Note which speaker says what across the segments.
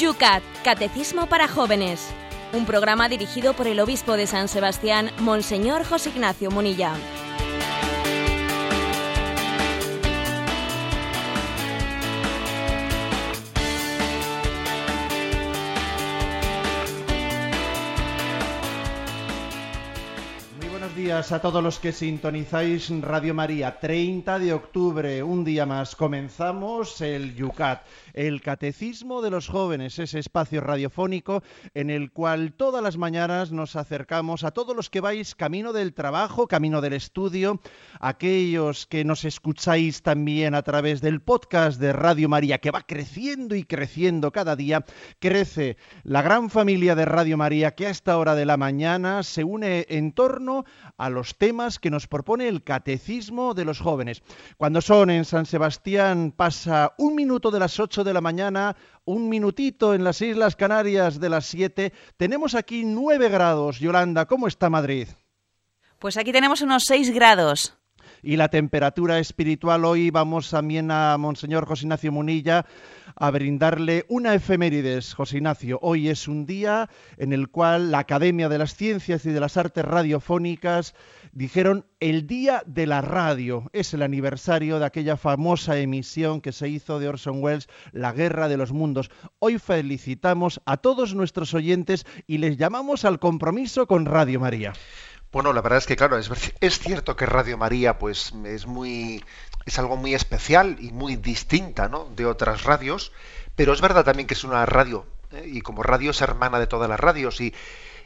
Speaker 1: Yucat, Catecismo para Jóvenes. Un programa dirigido por el obispo de San Sebastián, Monseñor José Ignacio Munilla.
Speaker 2: Días a todos los que sintonizáis Radio María. 30 de octubre, un día más, comenzamos el Yucat, el Catecismo de los Jóvenes, ese espacio radiofónico en el cual todas las mañanas nos acercamos a todos los que vais camino del trabajo, camino del estudio, aquellos que nos escucháis también a través del podcast de Radio María, que va creciendo y creciendo cada día. Crece la gran familia de Radio María que a esta hora de la mañana se une en torno a los temas que nos propone el Catecismo de los Jóvenes. Cuando son en San Sebastián pasa un minuto de las 8 de la mañana, un minutito en las Islas Canarias de las 7. Tenemos aquí 9 grados. Yolanda, ¿cómo está Madrid?
Speaker 3: Pues aquí tenemos unos 6 grados
Speaker 2: y la temperatura espiritual. Hoy vamos también a Monseñor José Ignacio Munilla a brindarle una efemérides, José Ignacio. Hoy es un día en el cual la Academia de las Ciencias y de las Artes Radiofónicas dijeron el Día de la Radio. Es el aniversario de aquella famosa emisión que se hizo de Orson Welles, La Guerra de los Mundos. Hoy felicitamos a todos nuestros oyentes y les llamamos al compromiso con Radio María.
Speaker 4: Bueno, la verdad es que claro, es, cierto que Radio María pues es muy es algo muy especial y muy distinta ¿no? de otras radios, pero es verdad también que es una radio ¿eh? y como radio es hermana de todas las radios y,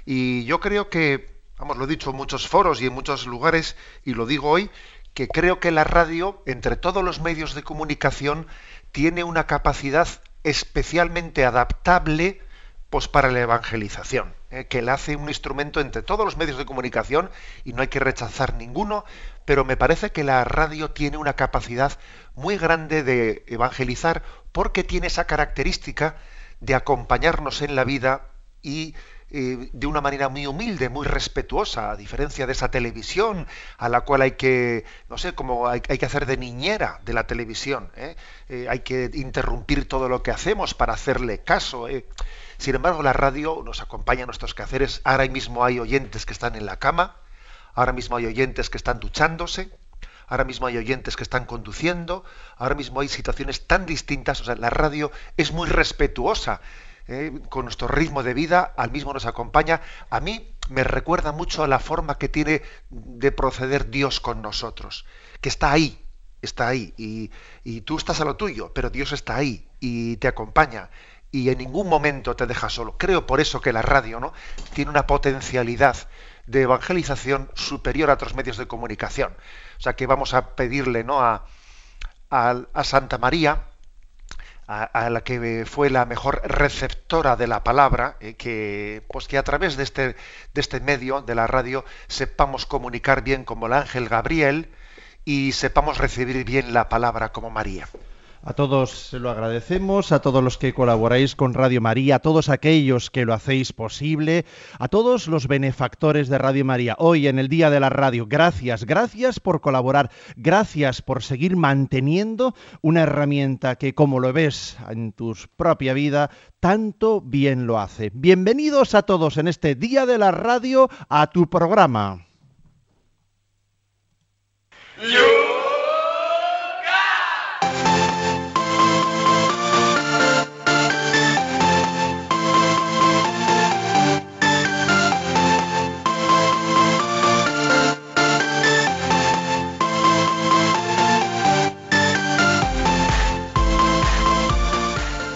Speaker 4: y yo creo que, vamos, lo he dicho en muchos foros y en muchos lugares y lo digo hoy, que creo que la radio entre todos los medios de comunicación tiene una capacidad especialmente adaptable pues para la evangelización, ¿eh? que la hace un instrumento entre todos los medios de comunicación y no hay que rechazar ninguno, pero me parece que la radio tiene una capacidad muy grande de evangelizar porque tiene esa característica de acompañarnos en la vida y eh, de una manera muy humilde, muy respetuosa, a diferencia de esa televisión a la cual hay que, no sé, como hay, que hacer de niñera de la televisión, ¿eh? hay que interrumpir todo lo que hacemos para hacerle caso. Sin embargo, la radio nos acompaña en nuestros quehaceres. Ahora mismo hay oyentes que están en la cama, ahora mismo hay oyentes que están duchándose, ahora mismo hay oyentes que están conduciendo, ahora mismo hay situaciones tan distintas. O sea, la radio es muy respetuosa eh, con nuestro ritmo de vida, al mismo nos acompaña. A mí me recuerda mucho a la forma que tiene de proceder Dios con nosotros, que está ahí, está ahí, y, y tú estás a lo tuyo, pero Dios está ahí y te acompaña y en ningún momento te deja solo. Creo por eso que la radio ¿no? tiene una potencialidad de evangelización superior a otros medios de comunicación. O sea que vamos a pedirle ¿no? a, a, Santa María, a, la que fue la mejor receptora de la palabra, eh, que, pues que a través de este, de este medio, de la radio, sepamos comunicar bien como el ángel Gabriel y sepamos recibir bien la palabra como María.
Speaker 2: A todos se lo agradecemos, a todos los que colaboráis con Radio María, a todos aquellos que lo hacéis posible, a todos los benefactores de Radio María. Hoy en el Día de la Radio, gracias, gracias por colaborar, gracias por seguir manteniendo una herramienta que, como lo ves en tu propia vida, tanto bien lo hace. Bienvenidos a todos en este Día de la Radio a tu programa.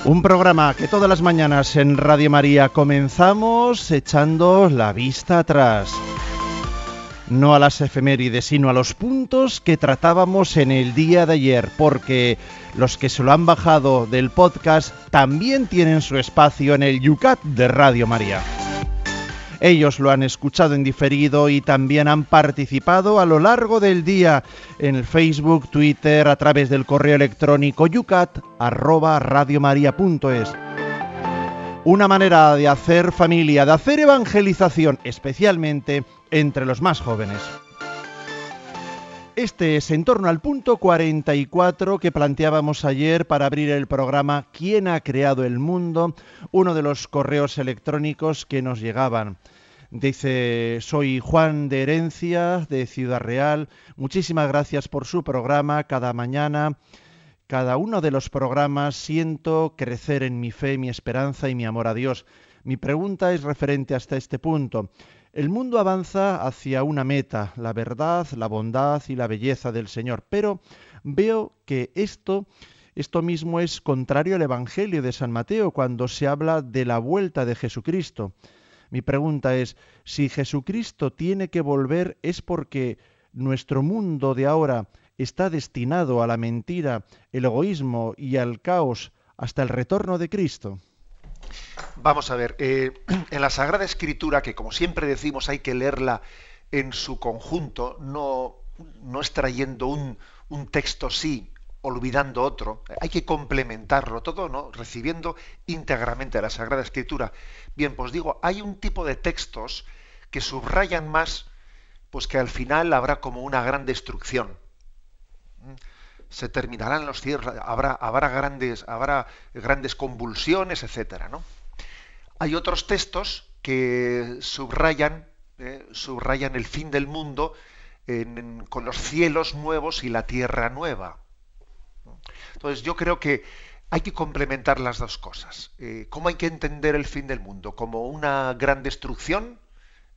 Speaker 2: Un programa que todas las mañanas en Radio María comenzamos echando la vista atrás. No a las efemérides, sino a los puntos que tratábamos en el día de ayer, porque los que se lo han bajado del podcast también tienen su espacio en el Yucat de Radio María. Ellos lo han escuchado en diferido y también han participado a lo largo del día en el Facebook, Twitter, a través del correo electrónico yucat@radiomaria.es. Una manera de hacer familia, de hacer evangelización, especialmente entre los más jóvenes. Este es en torno al punto 44 que planteábamos ayer para abrir el programa ¿Quién ha creado el mundo? Uno de los correos electrónicos que nos llegaban. Dice, soy Juan de Herencia, de Ciudad Real. Muchísimas gracias por su programa cada mañana. Cada uno de los programas siento crecer en mi fe, mi esperanza y mi amor a Dios. Mi pregunta es referente hasta este punto. El mundo avanza hacia una meta, la verdad, la bondad y la belleza del Señor, pero veo que esto, esto mismo es contrario al Evangelio de San Mateo cuando se habla de la vuelta de Jesucristo. Mi pregunta es, si Jesucristo tiene que volver es porque nuestro mundo de ahora está destinado a la mentira, el egoísmo y al caos hasta el retorno de Cristo.
Speaker 4: Vamos a ver, eh, en la Sagrada Escritura, que como siempre decimos hay que leerla en su conjunto, no, no extrayendo un, texto sí, olvidando otro, hay que complementarlo todo, ¿no? Recibiendo íntegramente la Sagrada Escritura. Bien, pues digo, hay un tipo de textos que subrayan más, pues que al final habrá como una gran destrucción. Se terminarán los cielos, habrá, habrá, grandes, habrá grandes convulsiones, etcétera, ¿no? Hay otros textos que subrayan, eh, subrayan el fin del mundo con los cielos nuevos y la tierra nueva. Entonces yo creo que hay que complementar las dos cosas. Eh, ¿Cómo hay que entender el fin del mundo? ¿Como una gran destrucción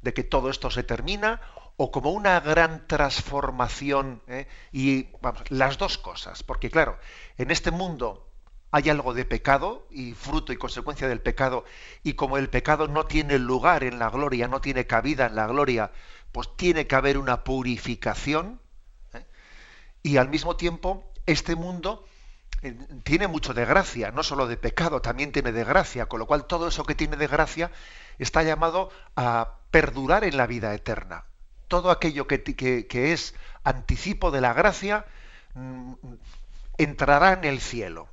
Speaker 4: de que todo esto se termina? ¿O como una gran transformación? Eh? Y las dos cosas. Porque claro, en este mundo hay algo de pecado y fruto y consecuencia del pecado, y como el pecado no tiene lugar en la gloria, no tiene cabida en la gloria, pues tiene que haber una purificación, ¿eh? y al mismo tiempo este mundo eh, tiene mucho de gracia, no solo de pecado, también tiene de gracia, con lo cual todo eso que tiene de gracia está llamado a perdurar en la vida eterna. Todo aquello que, es anticipo de la gracia mm, entrará en el cielo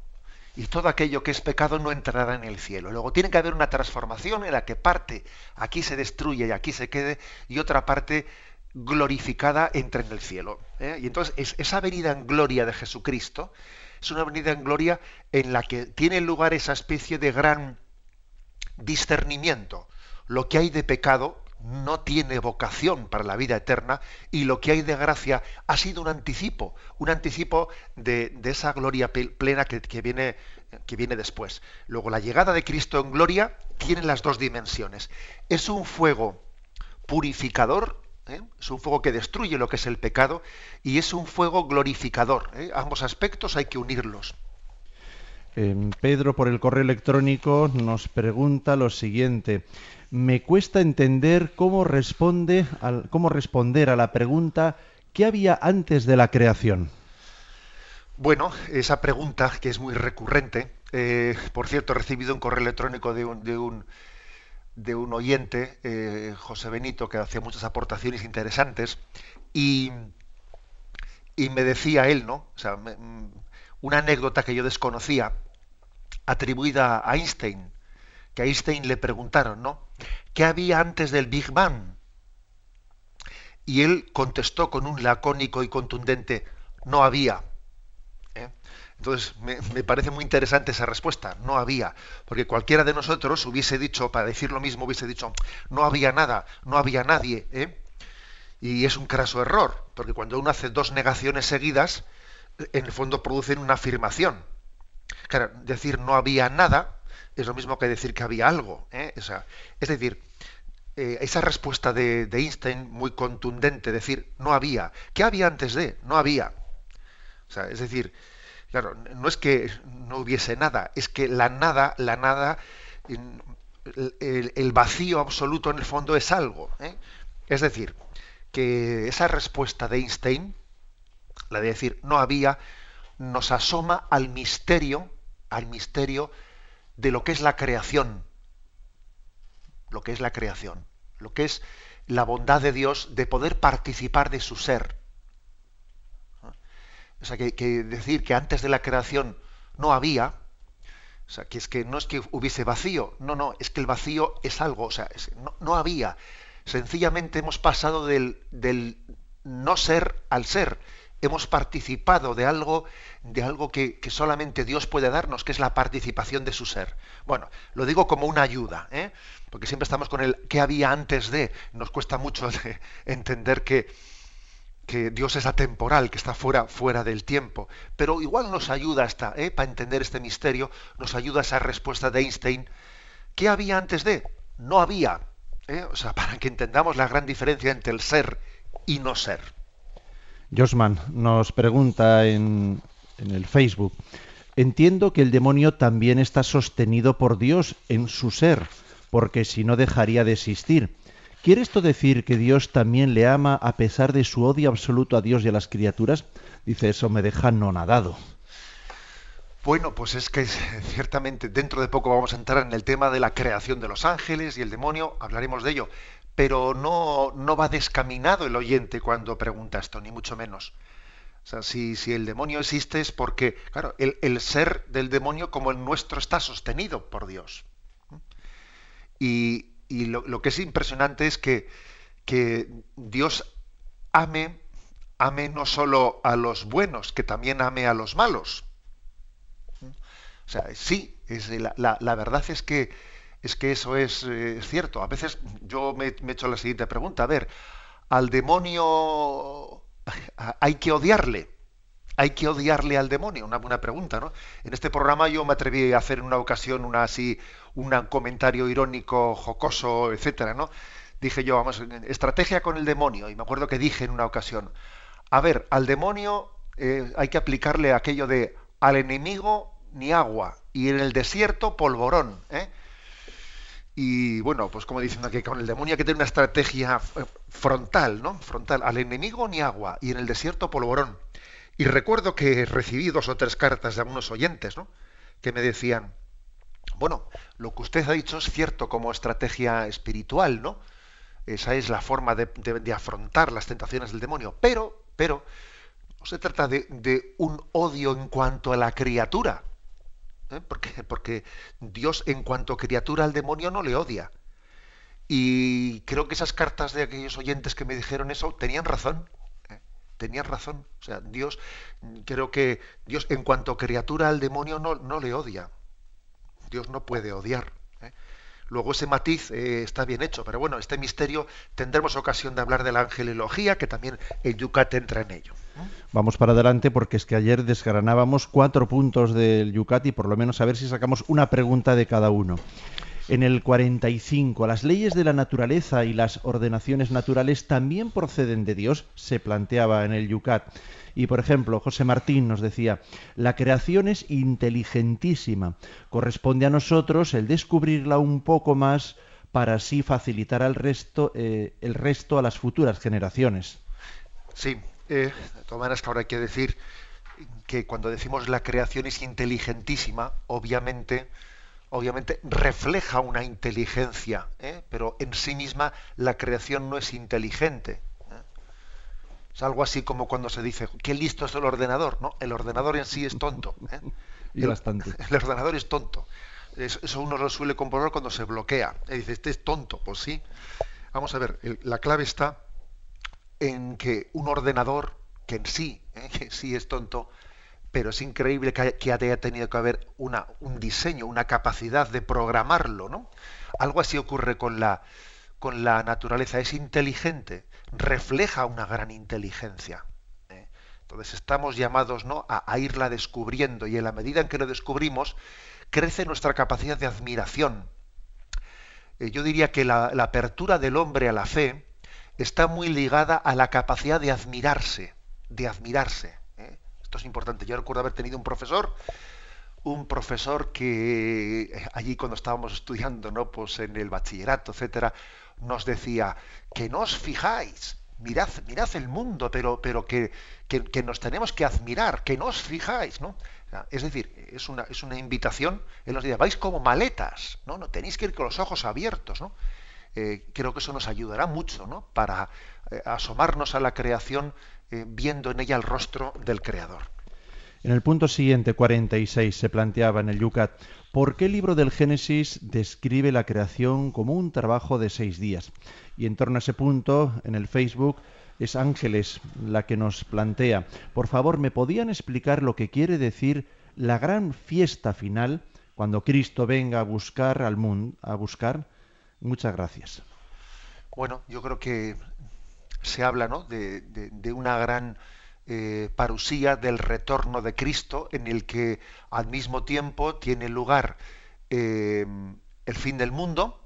Speaker 4: y todo aquello que es pecado no entrará en el cielo. Luego tiene que haber una transformación en la que parte aquí se destruye y aquí se quede y otra parte glorificada entra en el cielo. ¿eh? Y entonces esa venida en gloria de Jesucristo es una venida en gloria en la que tiene lugar esa especie de gran discernimiento. Lo que hay de pecado no tiene vocación para la vida eterna y lo que hay de gracia ha sido un anticipo, un anticipo de, esa gloria plena que, viene, que viene después. Luego, la llegada de Cristo en gloria tiene las dos dimensiones. Es un fuego purificador, ¿eh? es un fuego que destruye lo que es el pecado y es un fuego glorificador. ¿eh? Ambos aspectos hay que unirlos.
Speaker 2: Pedro por el correo electrónico nos pregunta lo siguiente me cuesta entender cómo, responde al, cómo responder a la pregunta ¿qué había antes de la creación?
Speaker 4: Bueno, esa pregunta que es muy recurrente, eh, por cierto, he recibido un correo electrónico de un, oyente, eh, José Benito, que hacía muchas aportaciones interesantes, y, me decía él, ¿no? O sea, una anécdota que yo desconocía, atribuida a Einstein, que a Einstein le preguntaron, ¿no? ¿Qué había antes del Big Bang? Y él contestó con un lacónico y contundente, no había. ¿eh? Entonces, me, parece muy interesante esa respuesta, no había, porque cualquiera de nosotros hubiese dicho, para decir lo mismo, hubiese dicho, no había nada, no había nadie. ¿eh? Y es un craso error, porque cuando uno hace dos negaciones seguidas, en el fondo producen una afirmación. Claro, decir no había nada es lo mismo que decir que había algo. ¿eh? es decir, eh, esa respuesta de, Einstein muy contundente, decir no había. ¿Qué había antes de? No había. es decir, claro, no es que no hubiese nada, es que la nada, la nada, el, vacío absoluto en el fondo es algo. ¿eh? Es decir, que esa respuesta de Einstein, la de decir no había, nos asoma al misterio, al misterio de lo que es la creación, lo que es la creación, lo que es la bondad de Dios de poder participar de su ser. O sea, que, decir que antes de la creación no había, o sea, que es que no es que hubiese vacío, no, no, es que el vacío es algo, o sea, no, había. Sencillamente hemos pasado del, del no ser al ser, hemos participado de algo, de algo que, solamente Dios puede darnos, que es la participación de su ser. Bueno, lo digo como una ayuda, ¿eh? porque siempre estamos con el qué había antes de. Nos cuesta mucho entender que, que Dios es atemporal, que está fuera, fuera del tiempo. Pero igual nos ayuda hasta, ¿eh? para entender este misterio, nos ayuda esa respuesta de Einstein. ¿Qué había antes de? No había. ¿eh? O sea, para que entendamos la gran diferencia entre el ser y no ser.
Speaker 2: Josman nos pregunta en, en el Facebook, entiendo que el demonio también está sostenido por Dios en su ser, porque si no dejaría de existir. ¿Quiere esto decir que Dios también le ama a pesar de su odio absoluto a Dios y a las criaturas? Dice, eso me deja no nadado.
Speaker 4: Bueno, pues es que ciertamente dentro de poco vamos a entrar en el tema de la creación de los ángeles y el demonio, hablaremos de ello pero no, no va descaminado el oyente cuando pregunta esto, ni mucho menos. O sea, si, si el demonio existe es porque, claro, el, ser del demonio como el nuestro está sostenido por Dios. Y, lo, que es impresionante es que, que Dios ame, ame no solo a los buenos, que también ame a los malos. O sea, sí, es la, la verdad es que es que eso es, eh, cierto. A veces yo me, he hecho la siguiente pregunta. A ver, al demonio hay que odiarle. Hay que odiarle al demonio. Una buena pregunta, ¿no? En este programa yo me atreví a hacer en una ocasión una así, un comentario irónico, jocoso, etcétera, ¿no? Dije yo, vamos, estrategia con el demonio. Y me acuerdo que dije en una ocasión, a ver, al demonio eh, hay que aplicarle aquello de al enemigo ni agua y en el desierto polvorón. ¿eh? Y bueno, pues como diciendo que con el demonio hay que tener una estrategia frontal, ¿no? Frontal, al enemigo ni agua, y en el desierto polvorón. Y recuerdo que recibí dos o tres cartas de algunos oyentes, ¿no? Que me decían, bueno, lo que usted ha dicho es cierto como estrategia espiritual, ¿no? Esa es la forma de, afrontar las tentaciones del demonio. Pero, pero, no se trata de un odio en cuanto a la criatura, ¿eh? porque, Dios en cuanto criatura al demonio no le odia. Y creo que esas cartas de aquellos oyentes que me dijeron eso tenían razón. ¿eh? Tenían razón. O sea, Dios, creo que Dios en cuanto criatura al demonio no, no le odia. Dios no puede odiar. ¿eh? Luego ese matiz está bien hecho, pero bueno, este misterio tendremos ocasión de hablar de la angelología, que también el Yucat entra en ello.
Speaker 2: Vamos para adelante porque es que ayer desgranábamos cuatro puntos del Yucat y por lo menos a ver si sacamos una pregunta de cada uno. En el 45, las leyes de la naturaleza y las ordenaciones naturales también proceden de Dios, se planteaba en el Yucat. Y por ejemplo, José Martín nos decía, la creación es inteligentísima, corresponde a nosotros el descubrirla un poco más para así facilitar al resto, eh, el resto a las futuras generaciones.
Speaker 4: Sí, eh, de todas maneras, que ahora hay que decir que cuando decimos la creación es inteligentísima, obviamente, obviamente refleja una inteligencia, ¿eh? pero en sí misma la creación no es inteligente. ¿eh? Es algo así como cuando se dice, qué listo es el ordenador, ¿no? El ordenador en sí es tonto.
Speaker 2: y el, bastante.
Speaker 4: El ordenador es tonto. Eso uno lo suele comprobar cuando se bloquea. Y dice, este es tonto. Pues sí. Vamos a ver, la clave está en que un ordenador, que en sí, ¿eh? que sí es tonto, pero es increíble que, haya tenido que haber una, un diseño, una capacidad de programarlo, ¿no? Algo así ocurre con la, con la naturaleza, es inteligente, refleja una gran inteligencia. ¿eh? Entonces estamos llamados ¿no? a, irla descubriendo y en la medida en que lo descubrimos, crece nuestra capacidad de admiración. Eh, yo diría que la apertura del hombre a la fe, está muy ligada a la capacidad de admirarse, de admirarse. ¿eh? Esto es importante. Yo recuerdo haber tenido un profesor, un profesor que eh, allí cuando estábamos estudiando, ¿no? Pues en el bachillerato, etcétera, nos decía que no os fijáis, mirad, mirad el mundo, pero, pero que, que, nos tenemos que admirar, que no os fijáis, ¿no? Es decir, es una, es una invitación, él nos decía, vais como maletas, ¿no? no tenéis que ir con los ojos abiertos, ¿no? Eh, creo que eso nos ayudará mucho ¿no? para eh, asomarnos a la creación eh, viendo en ella el rostro del Creador.
Speaker 2: En el punto siguiente, 46, se planteaba en el Yucat, ¿por qué el libro del Génesis describe la creación como un trabajo de seis días? Y en torno a ese punto, en el Facebook, es Ángeles la que nos plantea. Por favor, ¿me podían explicar lo que quiere decir la gran fiesta final cuando Cristo venga a buscar al mundo, a buscar? Muchas gracias.
Speaker 4: Bueno, yo creo que se habla ¿no? de, una gran eh, parusía del retorno de Cristo en el que al mismo tiempo tiene lugar eh, el fin del mundo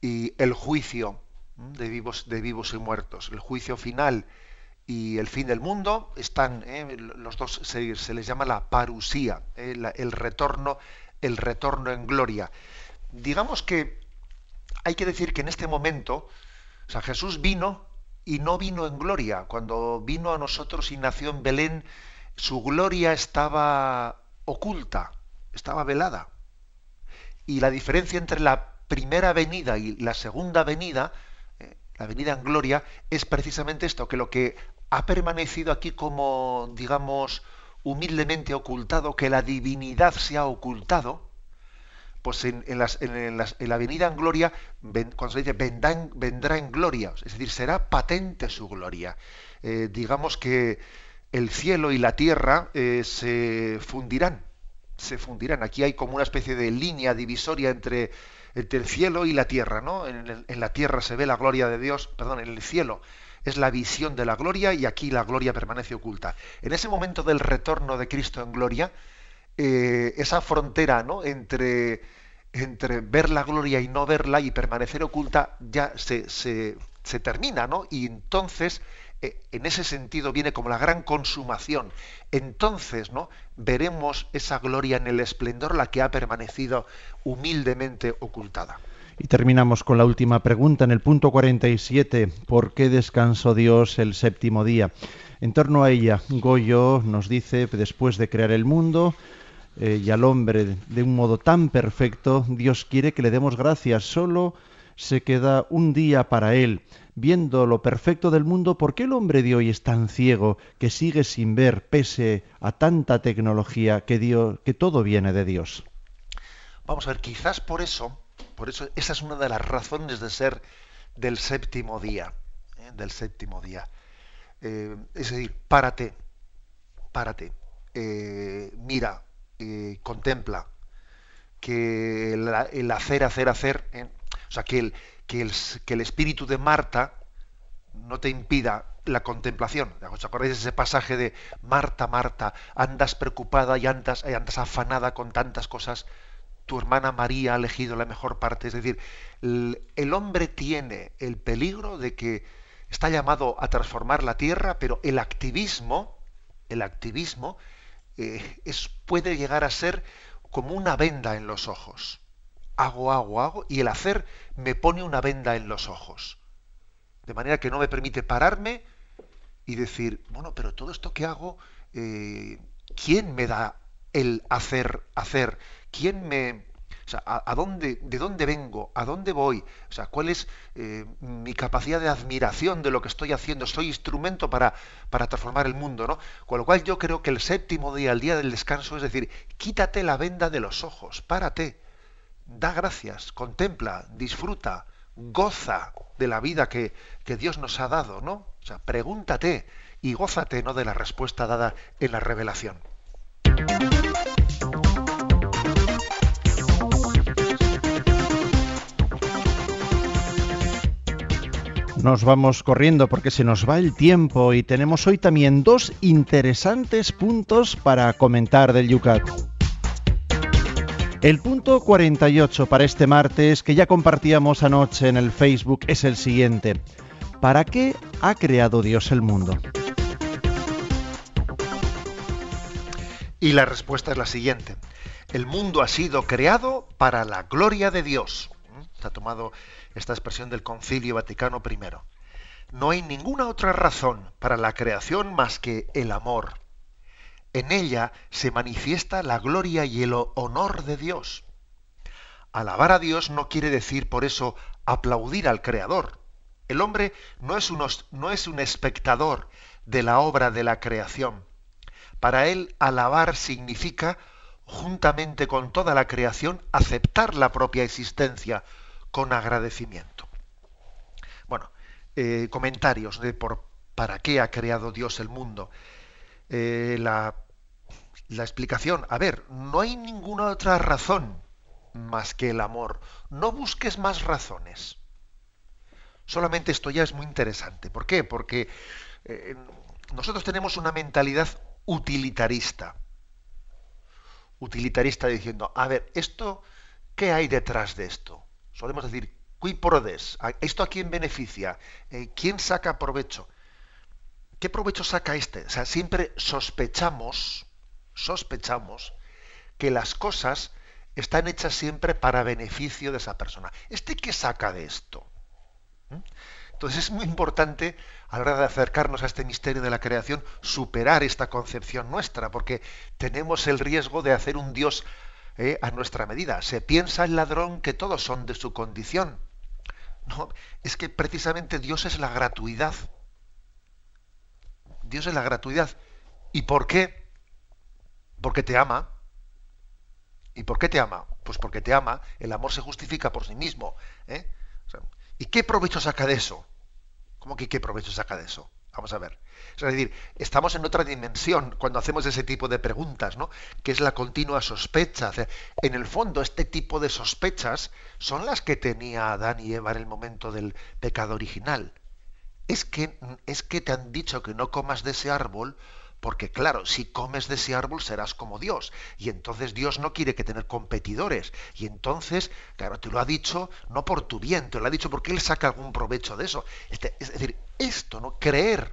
Speaker 4: y el juicio de vivos, de vivos y muertos. El juicio final y el fin del mundo están, eh, los dos se, les llama la parusía, el retorno, el retorno en gloria. Digamos que hay que decir que en este momento, o sea, Jesús vino y no vino en gloria. Cuando vino a nosotros y nació en Belén, su gloria estaba oculta, estaba velada. Y la diferencia entre la primera venida y la segunda venida, eh, la venida en gloria, es precisamente esto, que lo que ha permanecido aquí como, digamos, humildemente ocultado, que la divinidad se ha ocultado, pues en, la venida en gloria, cuando se dice vendrá en, gloria, es decir, será patente su gloria. Eh, digamos que el cielo y la tierra eh, se fundirán, se fundirán. Aquí hay como una especie de línea divisoria entre, el cielo y la tierra, ¿no? En, en, la tierra se ve la gloria de Dios, perdón, en el cielo es la visión de la gloria y aquí la gloria permanece oculta. En ese momento del retorno de Cristo en gloria, eh, esa frontera ¿no? entre, entre ver la gloria y no verla y permanecer oculta ya se, se, se termina, ¿no? Y entonces, eh, en ese sentido, viene como la gran consumación. Entonces, ¿no? Veremos esa gloria en el esplendor, la que ha permanecido humildemente ocultada.
Speaker 2: Y terminamos con la última pregunta en el punto 47. ¿Por qué descansó Dios el séptimo día? En torno a ella, Goyo nos dice, después de crear el mundo, eh, y al hombre de un modo tan perfecto, Dios quiere que le demos gracias. Solo se queda un día para él. Viendo lo perfecto del mundo, ¿por qué el hombre de hoy es tan ciego que sigue sin ver, pese a tanta tecnología, que, todo viene de Dios?
Speaker 4: Vamos a ver, quizás por eso, por eso, esa es una de las razones de ser del séptimo día, ¿eh? del séptimo día. Eh, es decir, párate, párate, mira, eh, contempla, que el, hacer, hacer, hacer, ¿eh? o sea, que el, que, el, que el espíritu de Marta no te impida la contemplación. ¿Os acordáis de ese pasaje de Marta, Marta, andas preocupada y andas, y andas afanada con tantas cosas? Tu hermana María ha elegido la mejor parte. Es decir, el hombre tiene el peligro de que está llamado a transformar la tierra, pero el activismo, el activismo eh, puede llegar a ser como una venda en los ojos. Hago, hago, hago, y el hacer me pone una venda en los ojos. De manera que no me permite pararme y decir, bueno, pero todo esto que hago, eh, ¿quién me da el hacer, hacer? ¿Quién me, ¿a, dónde, ¿de dónde vengo? ¿A dónde voy? O sea, ¿cuál es eh, mi capacidad de admiración de lo que estoy haciendo? Soy instrumento para, para transformar el mundo, ¿no? Con lo cual yo creo que el séptimo día, el día del descanso, es decir, quítate la venda de los ojos, párate, da gracias, contempla, disfruta, goza de la vida que, que Dios nos ha dado, ¿no? O sea, pregúntate y gózate, ¿no?, de la respuesta dada en la revelación.
Speaker 2: Nos vamos corriendo porque se nos va el tiempo y tenemos hoy también dos interesantes puntos para comentar del Yucat. El punto 48 para este martes, que ya compartíamos anoche en el Facebook, es el siguiente. ¿Para qué ha creado Dios el mundo?
Speaker 4: Y la respuesta es la siguiente. El mundo ha sido creado para la gloria de Dios. Está tomado esta expresión del Concilio Vaticano I. No hay ninguna otra razón para la creación más que el amor. En ella se manifiesta la gloria y el honor de Dios. Alabar a Dios no quiere decir por eso aplaudir al Creador. El hombre no es, no es un espectador de la obra de la creación. Para él alabar significa, juntamente con toda la creación, aceptar la propia existencia con agradecimiento. Bueno, eh, comentarios de por para qué ha creado Dios el mundo. Eh, la, explicación, a ver, no hay ninguna otra razón más que el amor. No busques más razones. Solamente esto ya es muy interesante. ¿Por qué? Porque eh, nosotros tenemos una mentalidad utilitarista. Utilitarista diciendo, a ver, esto, ¿qué hay detrás de esto? Solemos decir, qui prodes, ¿esto a quién beneficia? Eh, ¿Quién saca provecho? ¿Qué provecho saca este? O sea, siempre sospechamos, sospechamos que las cosas están hechas siempre para beneficio de esa persona. ¿Este qué saca de esto? ¿Mm? Entonces es muy importante a la hora de acercarnos a este misterio de la creación superar esta concepción nuestra, porque tenemos el riesgo de hacer un Dios eh, a nuestra medida. Se piensa el ladrón que todos son de su condición. No, es que precisamente Dios es la gratuidad. Dios es la gratuidad. ¿Y por qué? Porque te ama. ¿Y por qué te ama? Pues porque te ama. El amor se justifica por sí mismo. ¿eh? ¿Y qué provecho saca de eso? ¿Cómo que qué provecho saca de eso? Vamos a ver. Es decir, estamos en otra dimensión cuando hacemos ese tipo de preguntas, ¿no? Que es la continua sospecha. en el fondo, este tipo de sospechas son las que tenía Adán y Eva en el momento del pecado original. Es que, es que te han dicho que no comas de ese árbol porque claro, si comes de ese árbol serás como Dios. Y entonces Dios no quiere que tener competidores. Y entonces, claro, te lo ha dicho no por tu bien, te lo ha dicho porque Él saca algún provecho de eso. Este, es decir, esto, ¿no? Creer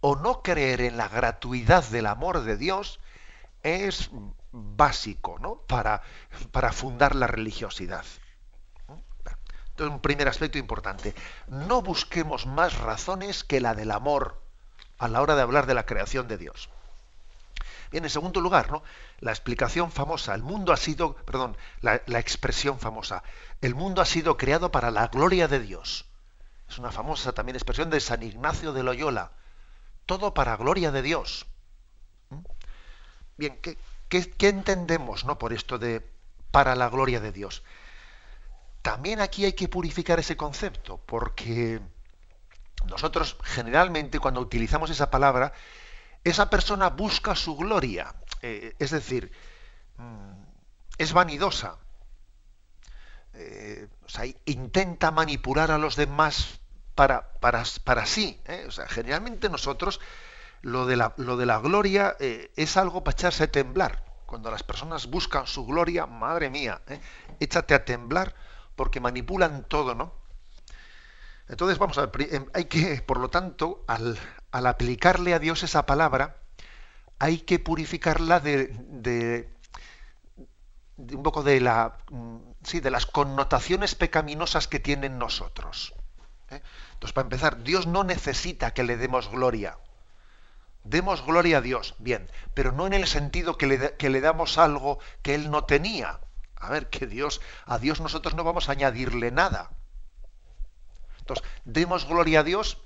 Speaker 4: o no creer en la gratuidad del amor de Dios es básico, ¿no? Para, para fundar la religiosidad. Entonces, un primer aspecto importante. No busquemos más razones que la del amor a la hora de hablar de la creación de Dios. Bien, en segundo lugar, ¿no? la explicación famosa, el mundo ha sido, perdón, la, expresión famosa, el mundo ha sido creado para la gloria de Dios. Es una famosa también expresión de San Ignacio de Loyola. Todo para gloria de Dios. ¿Mm? Bien, ¿qué, qué, qué entendemos ¿no? por esto de para la gloria de Dios? También aquí hay que purificar ese concepto, porque nosotros generalmente cuando utilizamos esa palabra, esa persona busca su gloria, eh, es decir, mm, es vanidosa, eh, o sea, intenta manipular a los demás para, para, para sí. ¿eh? O sea, generalmente nosotros lo de la, lo de la gloria es algo para echarse a temblar. Cuando las personas buscan su gloria, madre mía, échate a temblar porque manipulan todo, ¿no? Entonces, vamos a ver, em, hay que, por lo tanto, al, aplicarle a Dios esa palabra, hay que purificarla de, un poco de la mm, sí, de las connotaciones pecaminosas que tienen nosotros. ¿eh? Entonces, para empezar, Dios no necesita que le demos gloria. Demos gloria a Dios, bien, pero no en el sentido que le, que le damos algo que Él no tenía. A ver, que Dios, a Dios nosotros no vamos a añadirle nada demos gloria a Dios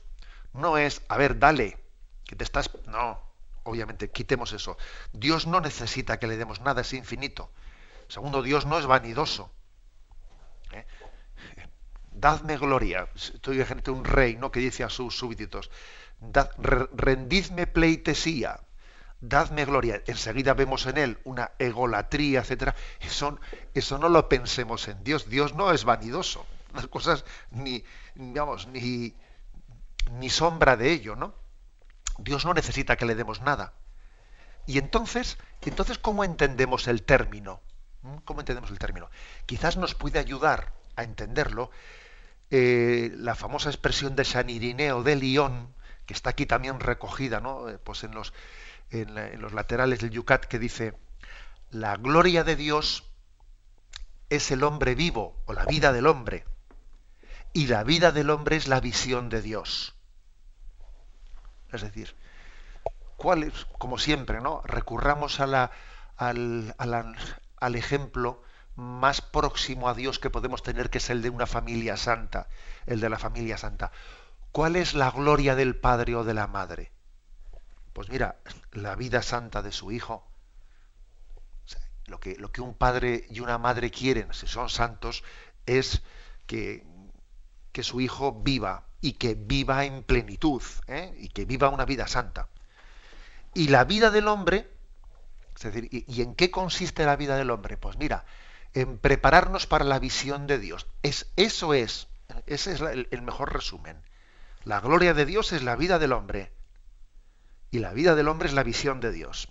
Speaker 4: no es, a ver, dale, que te estás... No, obviamente, quitemos eso. Dios no necesita que le demos nada, es infinito. Segundo, Dios no es vanidoso. ¿eh? Dadme gloria. Estoy gente un rey, ¿no? Que dice a sus súbditos, rendidme pleitesía, dadme gloria. Enseguida vemos en él una egolatría, etcétera. Eso, eso no lo pensemos en Dios. Dios no es vanidoso. Las cosas ni, ni, ni sombra de ello, ¿no? Dios no necesita que le demos nada. Y entonces, entonces ¿cómo entendemos el término? ¿Mm? ¿Cómo entendemos el término? Quizás nos puede ayudar a entenderlo eh, la famosa expresión de San Irineo de León, que está aquí también recogida, ¿no? Eh, pues en los, en los laterales del Yucat, que dice, la gloria de Dios es el hombre vivo, o la vida del hombre y la vida del hombre es la visión de Dios. Es decir, ¿cuál es, como siempre, ¿no? recurramos al, al ejemplo más próximo a Dios que podemos tener, que es el de una familia santa, el de la familia santa. ¿Cuál es la gloria del padre o de la madre? Pues mira, la vida santa de su hijo. lo, que, lo que un padre y una madre quieren, si son santos, es que que su hijo viva y que viva en plenitud ¿eh? y que viva una vida santa. Y la vida del hombre, es decir, ¿y, en qué consiste la vida del hombre? Pues mira, en prepararnos para la visión de Dios. Es, eso es, ese es el mejor resumen. La gloria de Dios es la vida del hombre. Y la vida del hombre es la visión de Dios.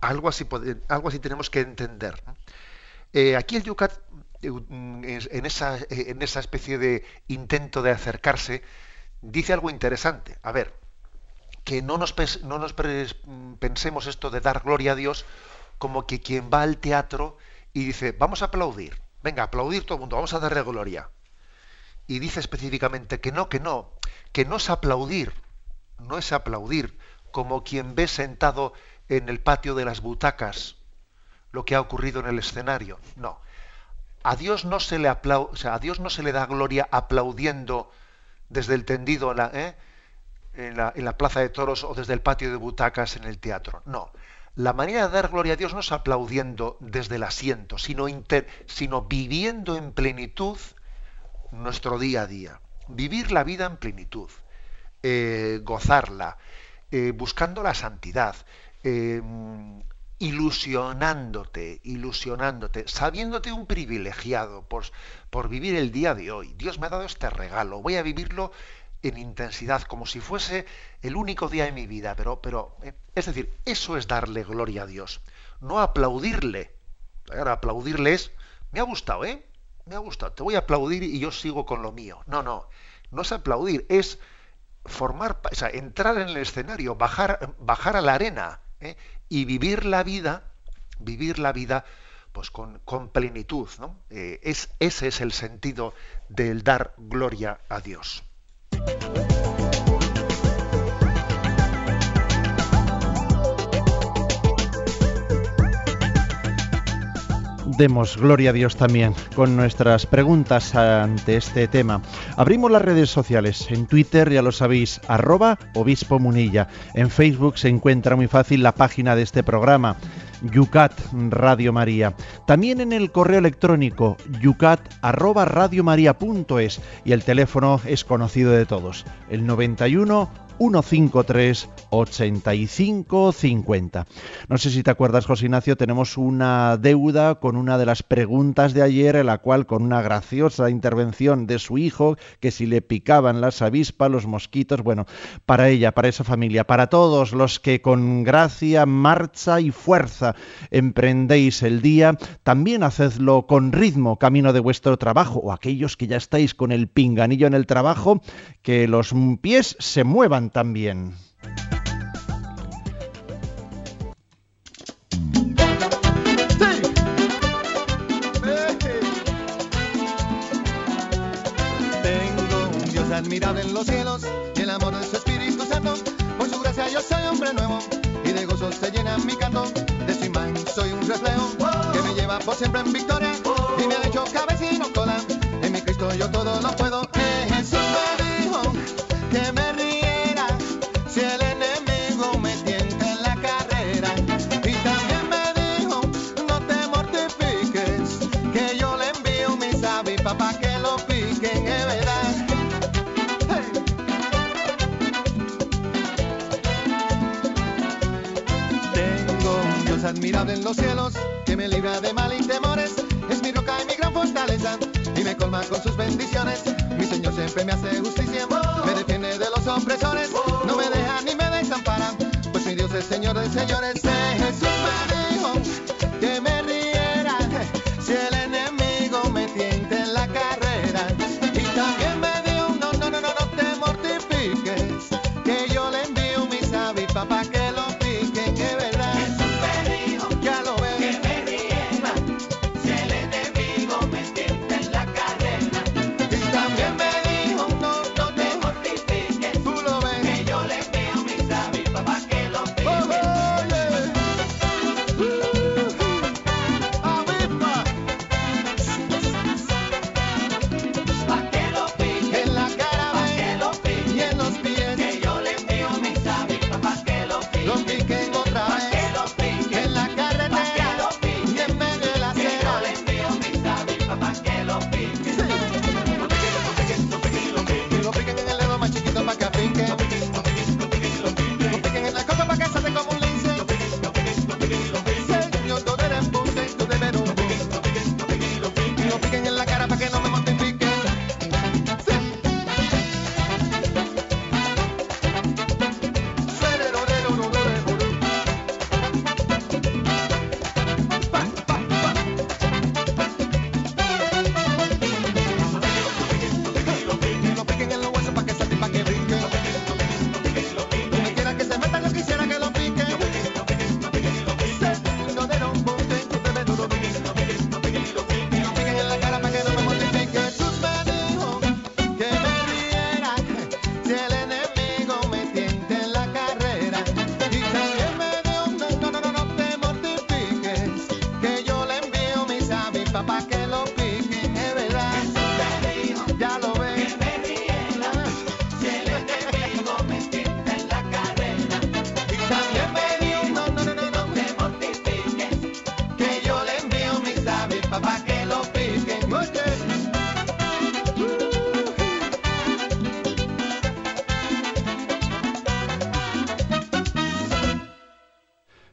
Speaker 4: Algo así, algo así tenemos que entender. Eh, aquí el Yucat, eh, en esa, en esa especie de intento de acercarse, dice algo interesante. A ver, que no nos, no nos pensemos esto de dar gloria a Dios como que quien va al teatro y dice, vamos a aplaudir, venga, aplaudir todo el mundo, vamos a darle gloria y dice específicamente que no, que no, que no es aplaudir, no es aplaudir como quien ve sentado en el patio de las butacas lo que ha ocurrido en el escenario. No. A Dios no se le o sea, a Dios no se le da gloria aplaudiendo desde el tendido ¿eh? en, la, plaza de toros o desde el patio de butacas en el teatro. No. La manera de dar gloria a Dios no es aplaudiendo desde el asiento, sino, sino viviendo en plenitud nuestro día a día. Vivir la vida en plenitud, eh, gozarla, eh, buscando la santidad, ilusionándote, ilusionándote, sabiéndote un privilegiado por, por vivir el día de hoy. Dios me ha dado este regalo, voy a vivirlo en intensidad, como si fuese el único día de mi vida, pero, pero es decir, eso es darle gloria a Dios, no aplaudirle. Ahora, aplaudirle es, me ha gustado, ¿eh? me ha gustado, te voy a aplaudir y yo sigo con lo mío. No, no, no es aplaudir, es formar, o sea, entrar en el escenario, bajar, bajar a la arena ¿eh? Y vivir la vida, vivir la vida pues con, con plenitud. ¿no? Eh, es, ese es el sentido del dar gloria a Dios.
Speaker 2: Demos gloria a Dios también con nuestras preguntas ante este tema. Abrimos las redes sociales. En Twitter, ya lo sabéis, arroba obispo munilla. En Facebook se encuentra muy fácil la página de este programa. Yucat Radio María. También en el correo electrónico yucat arroba y el teléfono es conocido de todos, el 91 153 85 50. No sé si te acuerdas, José Ignacio, tenemos una deuda con una de las preguntas de ayer, en la cual con una graciosa intervención de su hijo, que si le picaban las avispas, los mosquitos, bueno, para ella, para esa familia, para todos los que con gracia, marcha y fuerza emprendéis el día, también hacedlo con ritmo, camino de vuestro trabajo, o aquellos que ya estáis con el pinganillo en el trabajo, que los pies se muevan también.
Speaker 5: Tengo un Dios admirable en los cielos y el amor de su Espíritu Santo. Por su gracia yo soy hombre nuevo y de gozo se llena mi canto. De su imagen soy un reflejo que me lleva por siempre en victoria y me ha hecho cabeza y no cola. En mi Cristo yo todo lo puedo. Admirable en los cielos, que me libra de mal y temores. Es mi roca y mi gran fortaleza, y me colma con sus bendiciones. Mi Señor siempre me hace justicia, me defiende de los opresores, no me deja ni me desampara, pues mi Dios es Señor de señores. Jesús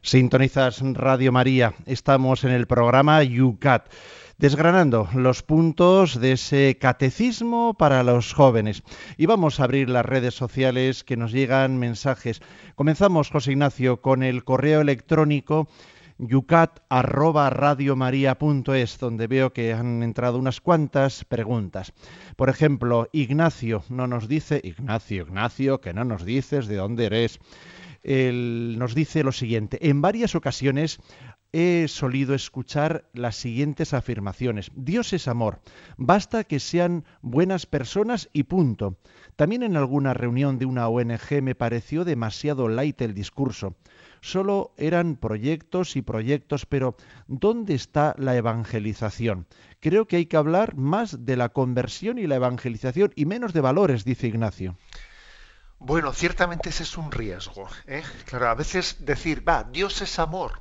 Speaker 2: Sintonizas Radio María. Estamos en el programa Yucat, desgranando los puntos de ese catecismo para los jóvenes. Y vamos a abrir las redes sociales que nos llegan mensajes. Comenzamos, José Ignacio, con el correo electrónico yucat@radiomaria.es donde veo que han entrado unas cuantas preguntas. Por ejemplo, Ignacio no nos dice, Ignacio, Ignacio, que no nos dices de dónde eres nos dice lo siguiente. En varias ocasiones he solido escuchar las siguientes afirmaciones. Dios es amor. Basta que sean buenas personas y punto. También en alguna reunión de una ONG me pareció demasiado light el discurso. Solo eran proyectos y proyectos, pero ¿dónde está la evangelización? Creo que hay que hablar más de la conversión y la evangelización y menos de valores, dice Ignacio.
Speaker 4: Bueno, ciertamente ese es un riesgo. ¿eh? Claro, a veces decir, va, Dios es amor.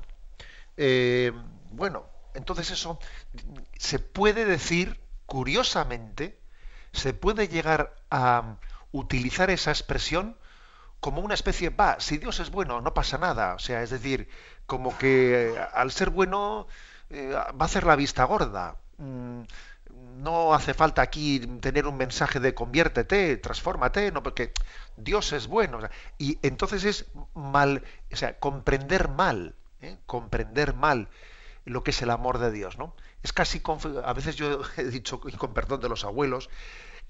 Speaker 4: Eh, bueno, entonces eso se puede decir, curiosamente, se puede llegar a utilizar esa expresión como una especie, va, si Dios es bueno, no pasa nada. O sea, es decir, como que eh, al ser bueno va a hacer la vista gorda. Mm, no hace falta aquí tener un mensaje de conviértete, transfórmate, no, porque Dios es bueno. y entonces es mal, o sea, comprender mal, ¿eh? comprender mal lo que es el amor de Dios, ¿no? Es casi, a veces yo he dicho, y con perdón de los abuelos,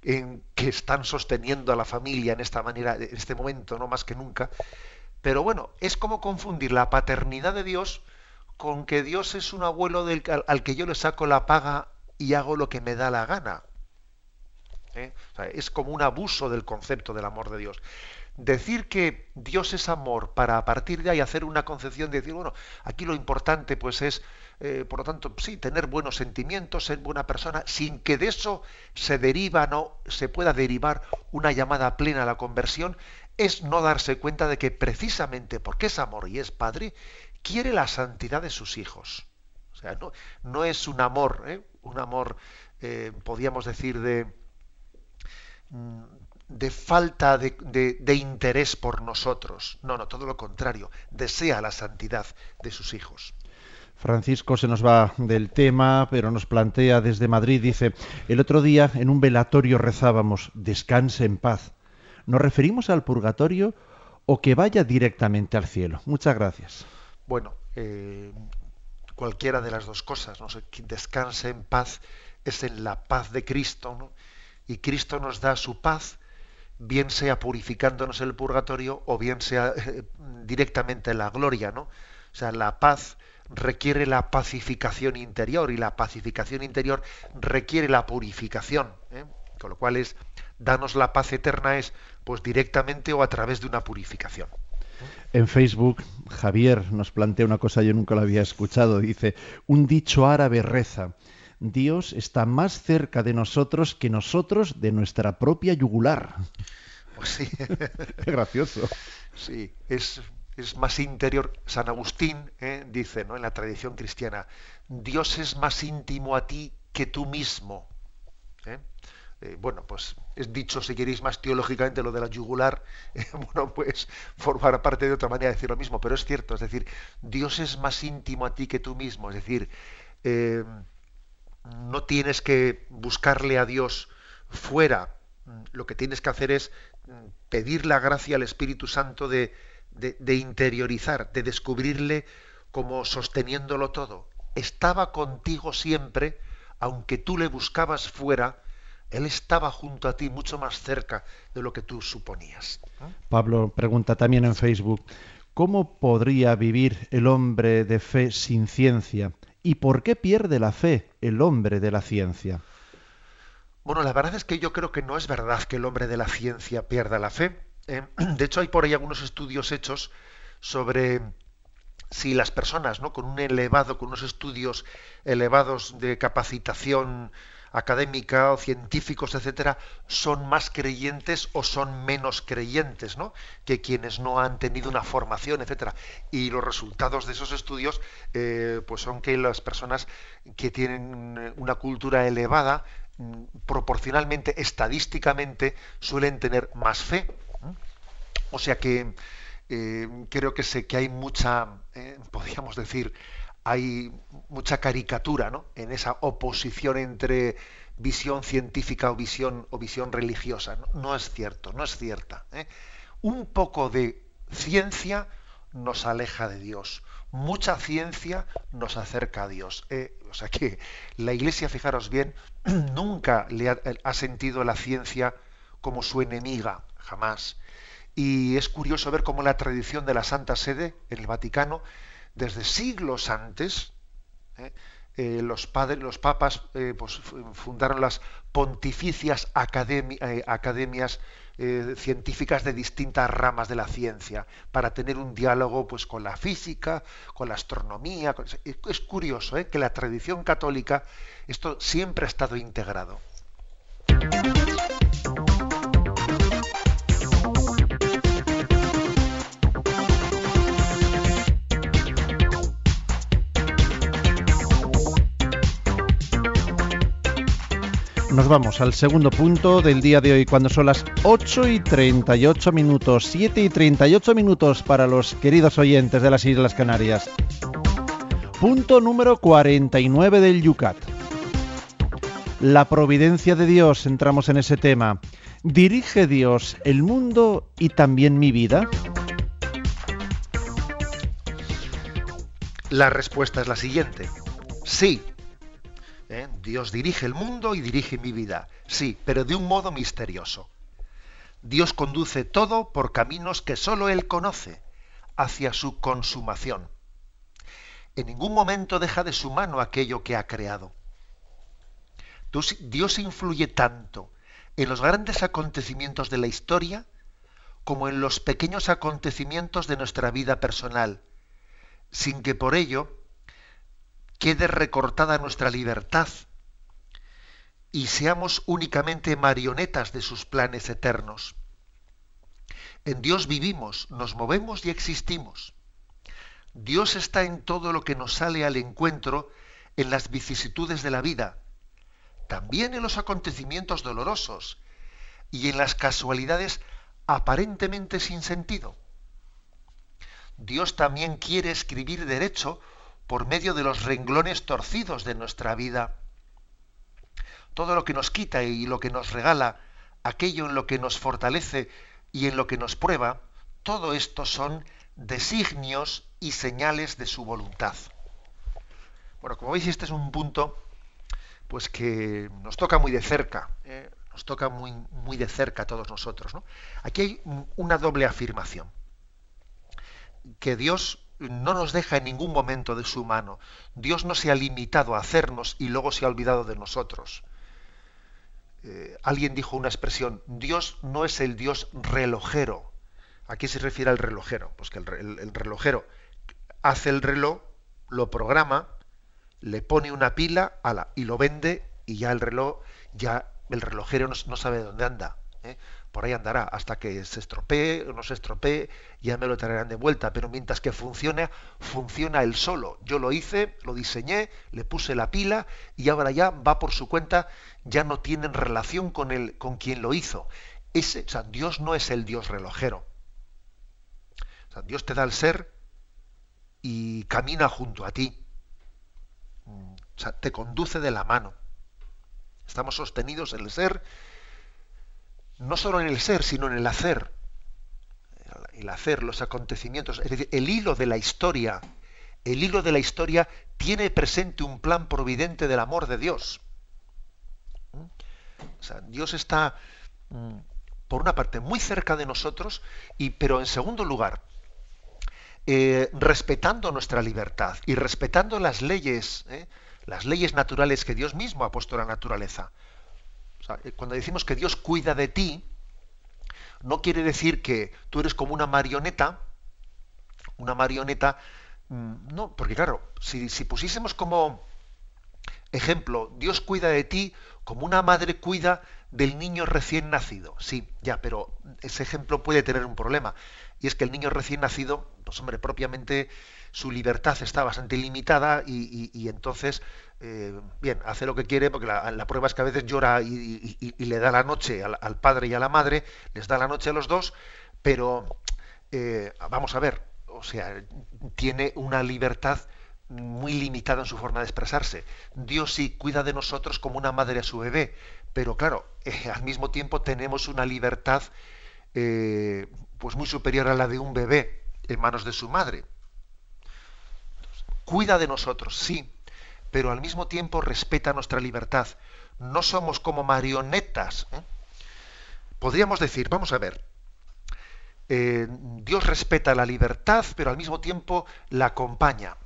Speaker 4: en, que están sosteniendo a la familia en esta manera, en este momento, no más que nunca. Pero bueno, es como confundir la paternidad de Dios con que Dios es un abuelo al que yo le saco la paga y hago lo que me da la gana. ¿Eh? es como un abuso del concepto del amor de Dios. Decir que Dios es amor para a partir de ahí hacer una concepción de decir, bueno, aquí lo importante pues es, eh, por lo tanto, sí, tener buenos sentimientos, ser buena persona, sin que de eso se deriva, no se pueda derivar una llamada plena a la conversión, es no darse cuenta de que precisamente porque es amor y es padre, quiere la santidad de sus hijos. O sea, no, no es un amor, ¿eh? un amor, podríamos decir, de, de falta de, de, interés por nosotros. No, no, todo lo contrario. Desea la santidad de sus hijos.
Speaker 2: Francisco se nos va del tema, pero nos plantea desde Madrid, dice, el otro día en un velatorio rezábamos, descanse en paz. ¿Nos referimos al purgatorio o que vaya directamente al cielo? Muchas gracias.
Speaker 4: Bueno, eh, cualquiera de las dos cosas. ¿no? Quien descanse en paz es en la paz de Cristo, ¿no? Y Cristo nos da su paz, bien sea purificándonos el purgatorio o bien sea eh, directamente en la gloria, ¿no? O sea, la paz requiere la pacificación interior y la pacificación interior requiere la purificación, ¿eh? con lo cual es danos la paz eterna es pues directamente o a través de una purificación.
Speaker 2: En Facebook, Javier nos plantea una cosa yo nunca lo había escuchado. Dice, un dicho árabe reza, Dios está más cerca de nosotros que nosotros de nuestra propia yugular.
Speaker 4: Pues sí.
Speaker 2: Qué gracioso.
Speaker 4: Sí, es, más interior. San Agustín ¿eh? dice ¿no? en la tradición cristiana, Dios es más íntimo a ti que tú mismo. ¿eh? Eh, bueno, pues es dicho, si queréis más teológicamente, lo de la yugular, eh, bueno, pues formar parte de otra manera de decir lo mismo, pero es cierto, es decir, Dios es más íntimo a ti que tú mismo, es decir, no tienes que buscarle a Dios fuera, lo que tienes que hacer es pedir la gracia al Espíritu Santo de, de interiorizar, de descubrirle como sosteniéndolo todo. Estaba contigo siempre, aunque tú le buscabas fuera, él estaba junto a ti mucho más cerca de lo que tú suponías.
Speaker 2: Pablo pregunta también en Facebook, ¿cómo podría vivir el hombre de fe sin ciencia? ¿Y por qué pierde la fe el hombre de la ciencia?
Speaker 4: Bueno, la verdad es que yo creo que no es verdad que el hombre de la ciencia pierda la fe. Eh, de hecho, hay por ahí algunos estudios hechos sobre si las personas, ¿no? Con un elevado, con unos estudios elevados de capacitación académica o científicos, etcétera, son más creyentes o son menos creyentes, ¿no? Que quienes no han tenido una formación, etcétera. Y los resultados de esos estudios, eh, pues son que las personas que tienen una cultura elevada, mm, proporcionalmente, estadísticamente, suelen tener más fe. O sea que eh, creo que sé que hay mucha, eh, podríamos decir, hay mucha caricatura ¿no? en esa oposición entre visión científica o visión, o visión religiosa. No, es cierto, no es cierta. ¿eh? Un poco de ciencia nos aleja de Dios. Mucha ciencia nos acerca a Dios. o sea que la Iglesia, fijaros bien, nunca le ha sentido la ciencia como su enemiga, jamás. Y es curioso ver cómo la tradición de la Santa Sede en el Vaticano, desde siglos antes, ¿eh? Eh, los, padres, los papas eh, pues, fundaron las pontificias academias científicas de distintas ramas de la ciencia para tener un diálogo pues, con la física, con la astronomía. Es curioso que la tradición católica esto siempre ha estado integrado.
Speaker 2: Nos vamos al segundo punto del día de hoy, cuando son las 8 y 38 minutos, 7 y 38 minutos para los queridos oyentes de las Islas Canarias. Punto número 49 del Yucat. La providencia de Dios, entramos en ese tema. ¿Dirige Dios el mundo y también mi vida?
Speaker 4: La respuesta es la siguiente. Sí, ¿eh? Dios dirige el mundo y dirige mi vida, sí, pero de un modo misterioso. Dios conduce todo por caminos que sólo Él conoce, hacia su consumación. En ningún momento deja de su mano aquello que ha creado. Dios influye tanto en los grandes acontecimientos de la historia como en los pequeños acontecimientos de nuestra vida personal, sin que por ello quede recortada nuestra libertad y seamos únicamente marionetas de sus planes eternos. En Dios vivimos, nos movemos y existimos. Dios está en todo lo que nos sale al encuentro en las vicisitudes de la vida, también en los acontecimientos dolorosos y en las casualidades aparentemente sin sentido. Dios también quiere escribir derecho por medio de los renglones torcidos de nuestra vida. Todo lo que nos quita y lo que nos regala, aquello en lo que nos fortalece y en lo que nos prueba, todo esto son designios y señales de su voluntad. Bueno, como veis, este es un punto pues que nos toca muy de cerca, ¿eh? nos toca muy, muy de cerca a todos nosotros. Aquí hay una doble afirmación, que Dios no nos deja en ningún momento de su mano. Dios no se ha limitado a hacernos y luego se ha olvidado de nosotros. Eh, alguien dijo una expresión, Dios no es el Dios relojero. ¿A qué se refiere al relojero? Pues que el, relojero hace el reloj, lo programa, le pone una pila y lo vende y ya el reloj, ya el relojero no, sabe dónde anda. ¿Eh? por ahí andará hasta que se estropee o no se estropee, ya me lo traerán de vuelta, pero mientras que funcione, funciona él solo. Yo lo hice, lo diseñé, le puse la pila y ahora ya va por su cuenta, ya no tienen relación con, el, con quien lo hizo. Ese, o Dios no es el Dios relojero. Dios te da el ser y camina junto a ti. O sea, te conduce de la mano. Estamos sostenidos en el ser no solo en el ser, sino en el hacer. El hacer, los acontecimientos, es decir, el hilo de la historia. El hilo de la historia tiene presente un plan providente del amor de Dios. Dios está, mm, por una parte, muy cerca de nosotros, y, pero en segundo lugar, eh, respetando nuestra libertad y respetando las leyes, ¿eh? las leyes naturales que Dios mismo ha puesto en la naturaleza. Eh, cuando decimos que Dios cuida de ti, no quiere decir que tú eres como una marioneta, una marioneta, mm, no, porque claro, si, si pusiésemos como ejemplo, Dios cuida de ti como una madre cuida del niño recién nacido. Sí, ya, pero ese ejemplo puede tener un problema. Y es que el niño recién nacido, pues hombre, propiamente su libertad está bastante limitada y, entonces, eh, bien, hace lo que quiere, porque la, prueba es que a veces llora y, le da la noche al, padre y a la madre, les da la noche a los dos, pero eh, vamos a ver, o sea, tiene una libertad muy limitada en su forma de expresarse. Dios sí cuida de nosotros como una madre a su bebé, pero claro, eh, al mismo tiempo tenemos una libertad pues muy superior a la de un bebé en manos de su madre. Cuida de nosotros, sí, pero al mismo tiempo respeta nuestra libertad. No somos como marionetas. ¿eh? Podríamos decir, vamos a ver, Dios respeta la libertad, pero al mismo tiempo la acompaña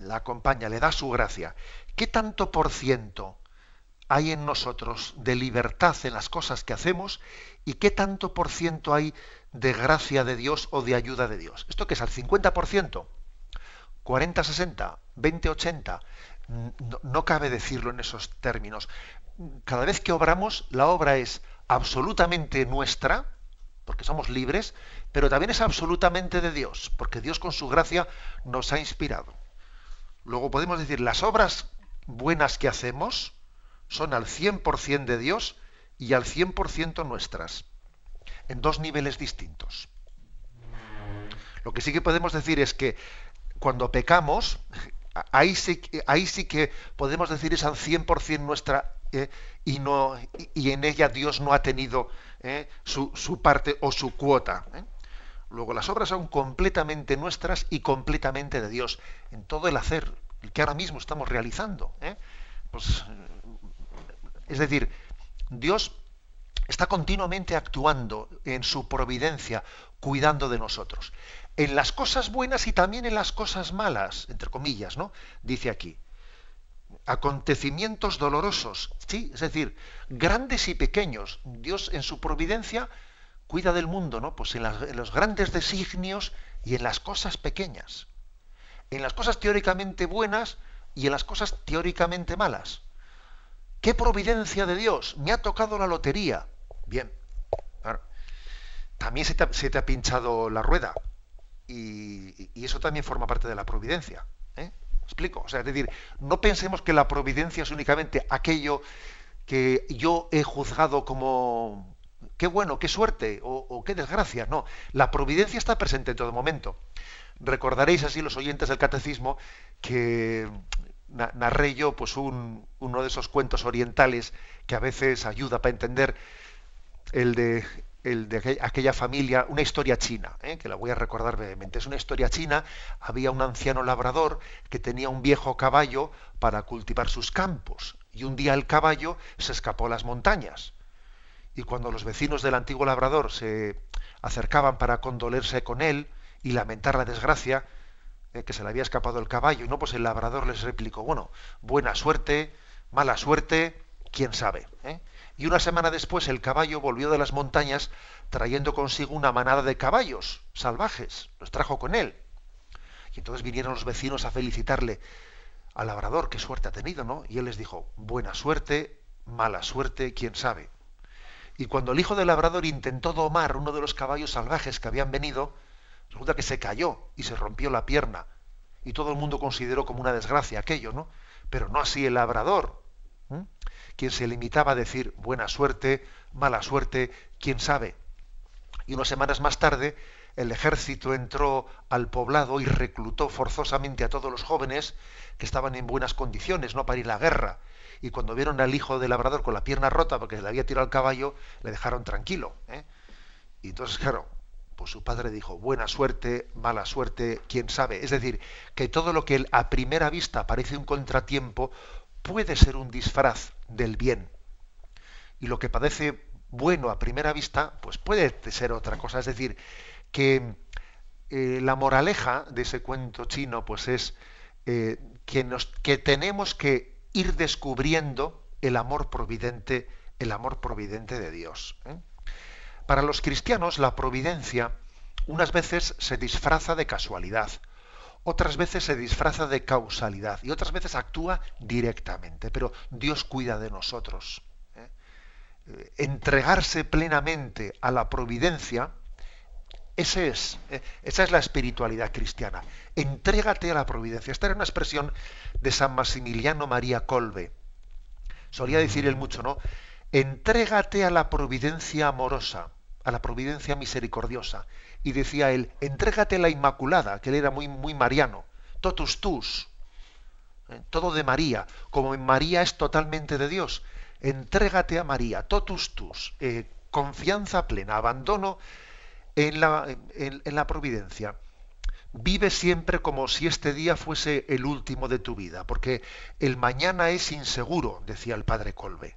Speaker 4: la acompaña, le da su gracia. ¿Qué tanto por ciento hay en nosotros de libertad en las cosas que hacemos y qué tanto por ciento hay de gracia de Dios o de ayuda de Dios? ¿Esto qué es? ¿Al 50%? ¿40, 60? ¿20, 80? No, no cabe decirlo en esos términos. Cada vez que obramos, la obra es absolutamente nuestra, porque somos libres, pero también es absolutamente de Dios, porque Dios con su gracia nos ha inspirado. Luego podemos decir, las obras buenas que hacemos son al 100% de Dios y al 100% nuestras, en dos niveles distintos. Lo que sí que podemos decir es que cuando pecamos, ahí sí, ahí sí que podemos decir es al 100% nuestra eh, y, no, y, en ella Dios no ha tenido eh, su, parte o su cuota. Eh. Luego las obras son completamente nuestras y completamente de Dios, en todo el hacer, que ahora mismo estamos realizando. Pues, es decir, Dios está continuamente actuando en su providencia, cuidando de nosotros. En las cosas buenas y también en las cosas malas, entre comillas, ¿no? Dice aquí. Acontecimientos dolorosos, sí, es decir, grandes y pequeños. Dios en su providencia cuida del mundo, ¿no? Pues en, los grandes designios y en las cosas pequeñas. En las cosas teóricamente buenas y en las cosas teóricamente malas. ¿Qué providencia de Dios? Me ha tocado la lotería. Bien. También se te, ha, pinchado la rueda. Y, eso también forma parte de la providencia. ¿eh? ¿Explico? O sea, es decir, no pensemos que la providencia es únicamente aquello que yo he juzgado como qué bueno, qué suerte o, qué desgracia. No, la providencia está presente en todo momento. Recordaréis así los oyentes del catecismo que narré yo pues un, uno de esos cuentos orientales que a veces ayuda para entender el de, el de aquella familia, una historia china, ¿eh? que la voy a recordar brevemente. Es una historia china, había un anciano labrador que tenía un viejo caballo para cultivar sus campos y un día el caballo se escapó a las montañas y cuando los vecinos del antiguo labrador se acercaban para condolerse con él y lamentar la desgracia eh, que se le había escapado el caballo, y no, pues el labrador les replicó, bueno, buena suerte, mala suerte, quién sabe. ¿eh? Y una semana después el caballo volvió de las montañas trayendo consigo una manada de caballos salvajes, los trajo con él. Y entonces vinieron los vecinos a felicitarle al labrador, qué suerte ha tenido, ¿no? Y él les dijo, buena suerte, mala suerte, quién sabe. Y cuando el hijo del labrador intentó domar uno de los caballos salvajes que habían venido, resulta que se cayó y se rompió la pierna. Y todo el mundo consideró como una desgracia aquello, ¿no? Pero no así el labrador, quien se limitaba a decir buena suerte, mala suerte, quién sabe. Y unas semanas más tarde, el ejército entró al poblado y reclutó forzosamente a todos los jóvenes que estaban en buenas condiciones, no para ir a la guerra, y cuando vieron al hijo del labrador con la pierna rota porque se le había tirado al caballo, le dejaron tranquilo. ¿eh? Y entonces, claro, pues su padre dijo, buena suerte, mala suerte, quién sabe. Es decir, que todo lo que a primera vista parece un contratiempo puede ser un disfraz del bien. Y lo que parece bueno a primera vista, pues puede ser otra cosa. Es decir, que eh, la moraleja de ese cuento chino, pues es eh, que, nos, que tenemos que ir descubriendo el amor providente, el amor providente de Dios. ¿eh? Para los cristianos la providencia unas veces se disfraza de casualidad, otras veces se disfraza de causalidad y otras veces actúa directamente, pero Dios cuida de nosotros. ¿eh? Eh, entregarse plenamente a la providencia, es, esa es la espiritualidad cristiana. Entrégate a la providencia. Esta era una expresión de San Maximiliano María Colbe. Solía decir él mucho, ¿no? Entrégate a la providencia amorosa. A la providencia misericordiosa. Y decía él, entrégate la Inmaculada, que él era muy, muy mariano, totus tus, ¿eh? todo de María, como María es totalmente de Dios, entrégate a María, totus tus, eh, confianza plena, abandono en la, en la providencia. Vive siempre como si este día fuese el último de tu vida, porque el mañana es inseguro, decía el padre Colbe.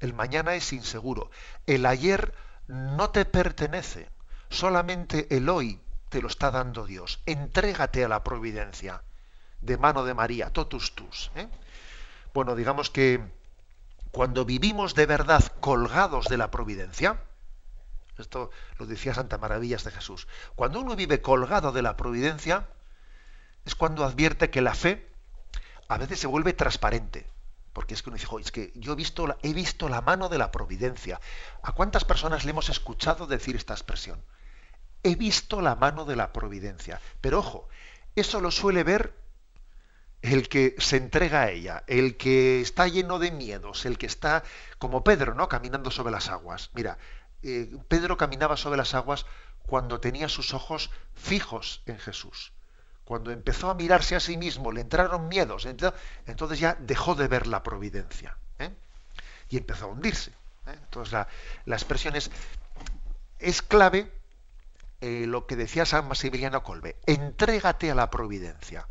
Speaker 4: El mañana es inseguro. El ayer no te pertenece. Solamente el hoy te lo está dando Dios. Entrégate a la providencia de mano de María, totus tus. ¿eh? Bueno, digamos que cuando vivimos de verdad colgados de la providencia, esto lo decía Santa Maravillas de Jesús, cuando uno vive colgado de la providencia, es cuando advierte que la fe a veces se vuelve transparente. Porque es que uno dice, es que yo he visto, la, he visto la mano de la providencia. ¿A cuántas personas le hemos escuchado decir esta expresión? He visto la mano de la providencia. Pero ojo, eso lo suele ver el que se entrega a ella, el que está lleno de miedos, el que está como Pedro, ¿no? Caminando sobre las aguas. Mira, eh, Pedro caminaba sobre las aguas cuando tenía sus ojos fijos en Jesús. Cuando empezó a mirarse a sí mismo, le entraron miedos, entonces ya dejó de ver la providencia. ¿eh? Y empezó a hundirse. ¿eh? Entonces la, expresión es, es clave eh, lo que decía San Maximiliano Colbe, entrégate a la providencia.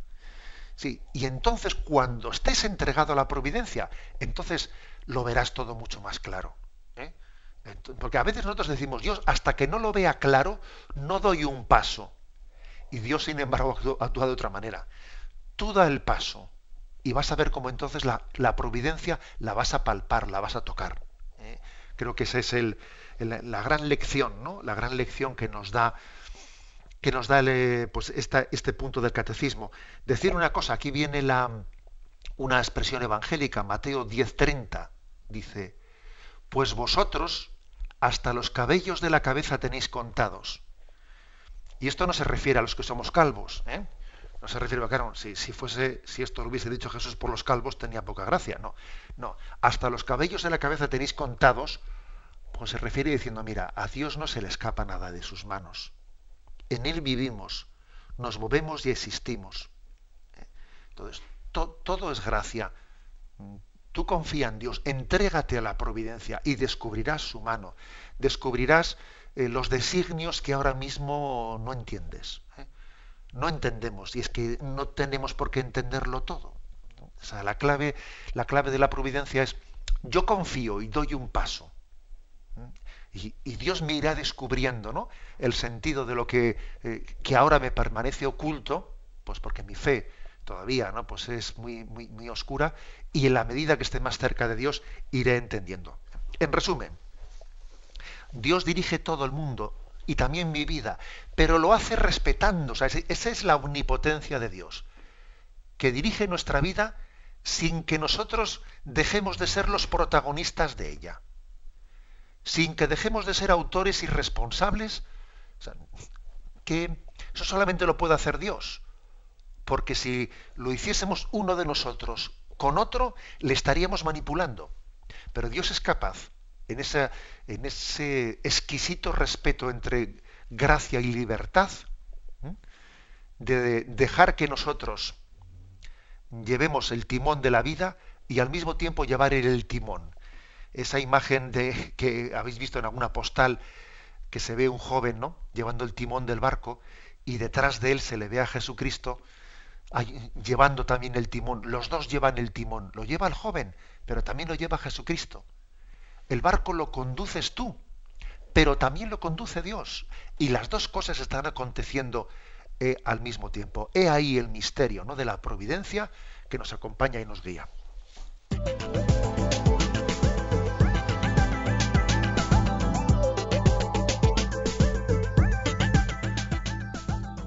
Speaker 4: Sí, y entonces cuando estés entregado a la providencia, entonces lo verás todo mucho más claro. Porque a veces nosotros decimos, Dios, hasta que no lo vea claro, no doy un paso. Y Dios, sin embargo, actúa de otra manera. Tú da el paso y vas a ver cómo entonces la, providencia la vas a palpar, la vas a tocar. ¿eh? Creo que esa es la gran lección, ¿no? La gran lección que nos da que nos da pues este punto del catecismo. Decir una cosa, aquí viene la, una expresión evangélica, Mateo 10:30, dice, pues vosotros hasta los cabellos de la cabeza tenéis contados. Y esto no se refiere a los que somos calvos. ¿eh? No se refiere a, claro, si, fuese, si esto lo hubiese dicho Jesús por los calvos, tenía poca gracia. No, no. Hasta los cabellos de la cabeza tenéis contados, pues se refiere diciendo, mira, a Dios no se le escapa nada de sus manos. En Él vivimos, nos movemos y existimos. ¿eh? Entonces, todo es gracia. Tú confía en Dios, entrégate a la providencia y descubrirás su mano. Descubrirás eh, los designios que ahora mismo no entiendes. ¿eh? No entendemos y es que no tenemos por qué entenderlo todo. O sea, la clave, la clave de la providencia es yo confío y doy un paso. ¿eh? Y, Dios me irá descubriendo ¿no? el sentido de lo que, que, ahora me permanece oculto, pues porque mi fe todavía ¿no? pues es muy, muy, muy oscura, y en la medida que esté más cerca de Dios iré entendiendo. En resumen, Dios dirige todo el mundo y también mi vida, pero lo hace respetando. esa es la omnipotencia de Dios, que dirige nuestra vida sin que nosotros dejemos de ser los protagonistas de ella, sin que dejemos de ser autores y responsables, que eso solamente lo puede hacer Dios, porque si lo hiciésemos uno de nosotros con otro, le estaríamos manipulando. Pero Dios es capaz en, ese exquisito respeto entre gracia y libertad, de dejar que nosotros llevemos el timón de la vida y al mismo tiempo llevar el timón. Esa imagen de que habéis visto en alguna postal que se ve un joven, ¿no? llevando el timón del barco y detrás de él se le ve a Jesucristo llevando también el timón. Los dos llevan el timón. Lo lleva el joven, pero también lo lleva Jesucristo. El barco lo conduces tú, pero también lo conduce Dios. Y las dos cosas están aconteciendo eh, al mismo tiempo. He ahí el misterio ¿no? de la providencia que nos acompaña y nos guía.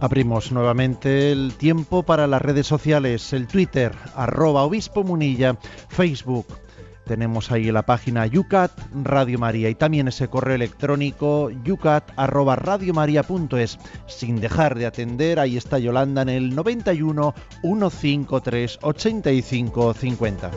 Speaker 2: Abrimos nuevamente el tiempo para las redes sociales, el Twitter, arroba obispo munilla, Facebook, tenemos ahí la página Yucat Radio María y también ese correo electrónico yucat arroba es Sin dejar de atender, ahí está Yolanda en el 91 153 85 50.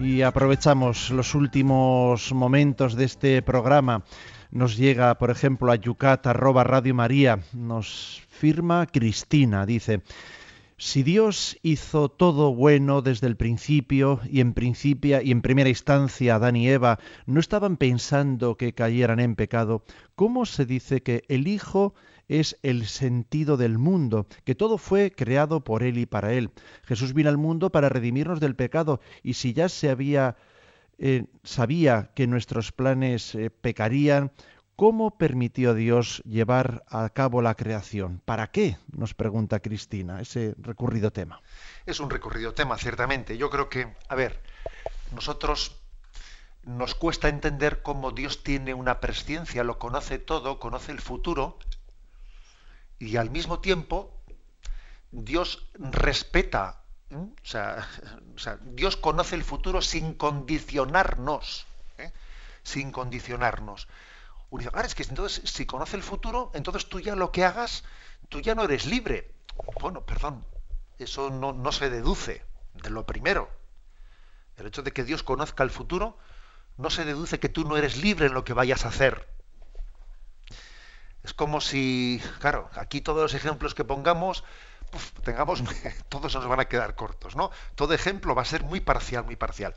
Speaker 2: Y aprovechamos los últimos momentos de este programa. Nos llega, por ejemplo, a Yucat, arroba Radio María. Nos firma Cristina, dice. Si Dios hizo todo bueno desde el principio y en principio y en primera instancia Adán y Eva no estaban pensando que cayeran en pecado, ¿cómo se dice que el Hijo es el sentido del mundo, que todo fue creado por Él y para Él. Jesús vino al mundo para redimirnos del pecado y si ya se había eh, sabía que nuestros planes eh, pecarían, ¿cómo permitió Dios llevar a cabo la creación? ¿Para qué? Nos pregunta Cristina, ese recurrido tema.
Speaker 4: Es un recurrido tema, ciertamente. Yo creo que, a ver, nosotros nos cuesta entender cómo Dios tiene una presciencia, lo conoce todo, conoce el futuro, y al mismo tiempo Dios respeta, o, sea, Dios conoce el futuro sin condicionarnos, ¿eh? sin condicionarnos. Uno ah, es que entonces si conoce el futuro, entonces tú ya lo que hagas, tú ya no eres libre. Bueno, perdón, eso no, no se deduce de lo primero. El hecho de que Dios conozca el futuro no se deduce que tú no eres libre en lo que vayas a hacer. Es como si, claro, aquí todos los ejemplos que pongamos, tengamos, todos nos van a quedar cortos, ¿no? Todo ejemplo va a ser muy parcial, muy parcial.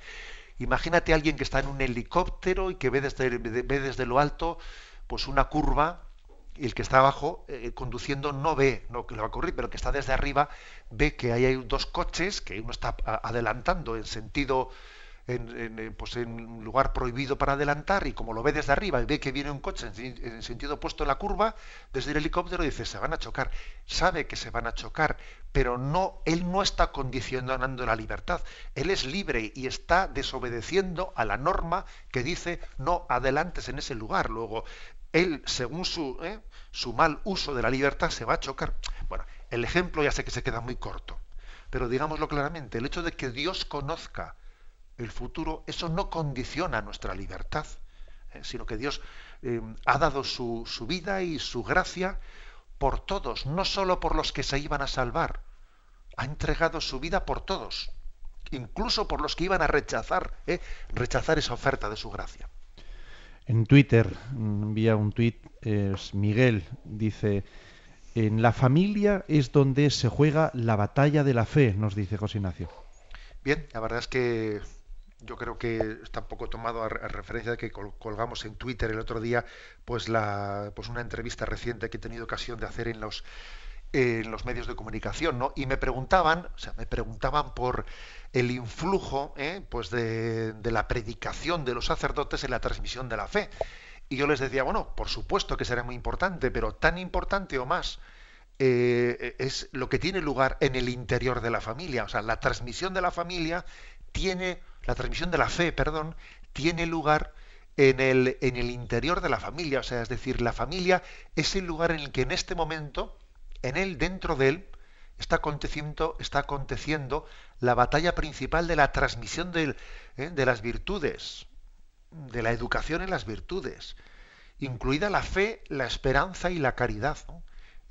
Speaker 4: Imagínate a alguien que está en un helicóptero y que ve desde, ve desde lo alto pues una curva y el que está abajo eh, conduciendo no ve lo que le va a ocurrir, pero el que está desde arriba ve que ahí hay dos coches, que uno está adelantando en sentido en, eh, pues en un lugar prohibido para adelantar y como lo ve desde arriba y ve que viene un coche en, sentido opuesto en la curva, desde el helicóptero dice, se van a chocar. Sabe que se van a chocar, pero no, él no está condicionando la libertad. Él es libre y está desobedeciendo a la norma que dice no adelantes en ese lugar. Luego, él, según su, ¿eh? su mal uso de la libertad, se va a chocar. Bueno, el ejemplo ya sé que se queda muy corto, pero digámoslo claramente, el hecho de que Dios conozca el futuro, eso no condiciona nuestra libertad, ¿eh? sino que Dios eh, ha dado su, su, vida y su gracia por todos, no solo por los que se iban a salvar, ha entregado su vida por todos, incluso por los que iban a rechazar, ¿eh? rechazar esa oferta de su gracia.
Speaker 2: En Twitter envía un tuit, es Miguel, dice, en la familia es donde se juega la batalla de la fe, nos dice José Ignacio.
Speaker 4: Bien, la verdad es que yo creo que está un poco tomado a, referencia de que colgamos en Twitter el otro día pues la pues una entrevista reciente que he tenido ocasión de hacer en los en los medios de comunicación, ¿no? Y me preguntaban, o sea, me preguntaban por el influjo, ¿eh? pues de, de, la predicación de los sacerdotes en la transmisión de la fe. Y yo les decía, bueno, por supuesto que será muy importante, pero tan importante o más eh, es lo que tiene lugar en el interior de la familia. O sea, la transmisión de la familia tiene la transmisión de la fe, perdón, tiene lugar en el, en el interior de la familia. O sea, es decir, la familia es el lugar en el que en este momento, en él, dentro de él, está aconteciendo, está aconteciendo la batalla principal de la transmisión de, ¿eh? de las virtudes, de la educación en las virtudes, incluida la fe, la esperanza y la caridad.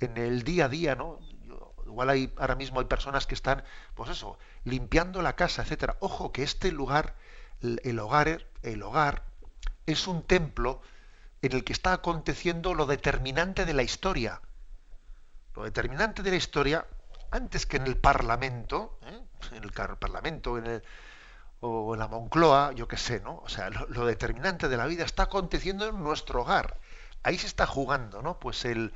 Speaker 4: En el día a día, ¿no? Igual hay ahora mismo hay personas que están, pues eso, limpiando la casa, etcétera. Ojo que este lugar, el hogar, el hogar es un templo en el que está aconteciendo lo determinante de la historia. Lo determinante de la historia, antes que en el Parlamento, ¿eh? en el Parlamento, en el, o en la Moncloa, yo qué sé, ¿no? O sea, lo, determinante de la vida está aconteciendo en nuestro hogar. Ahí se está jugando, ¿no? Pues el,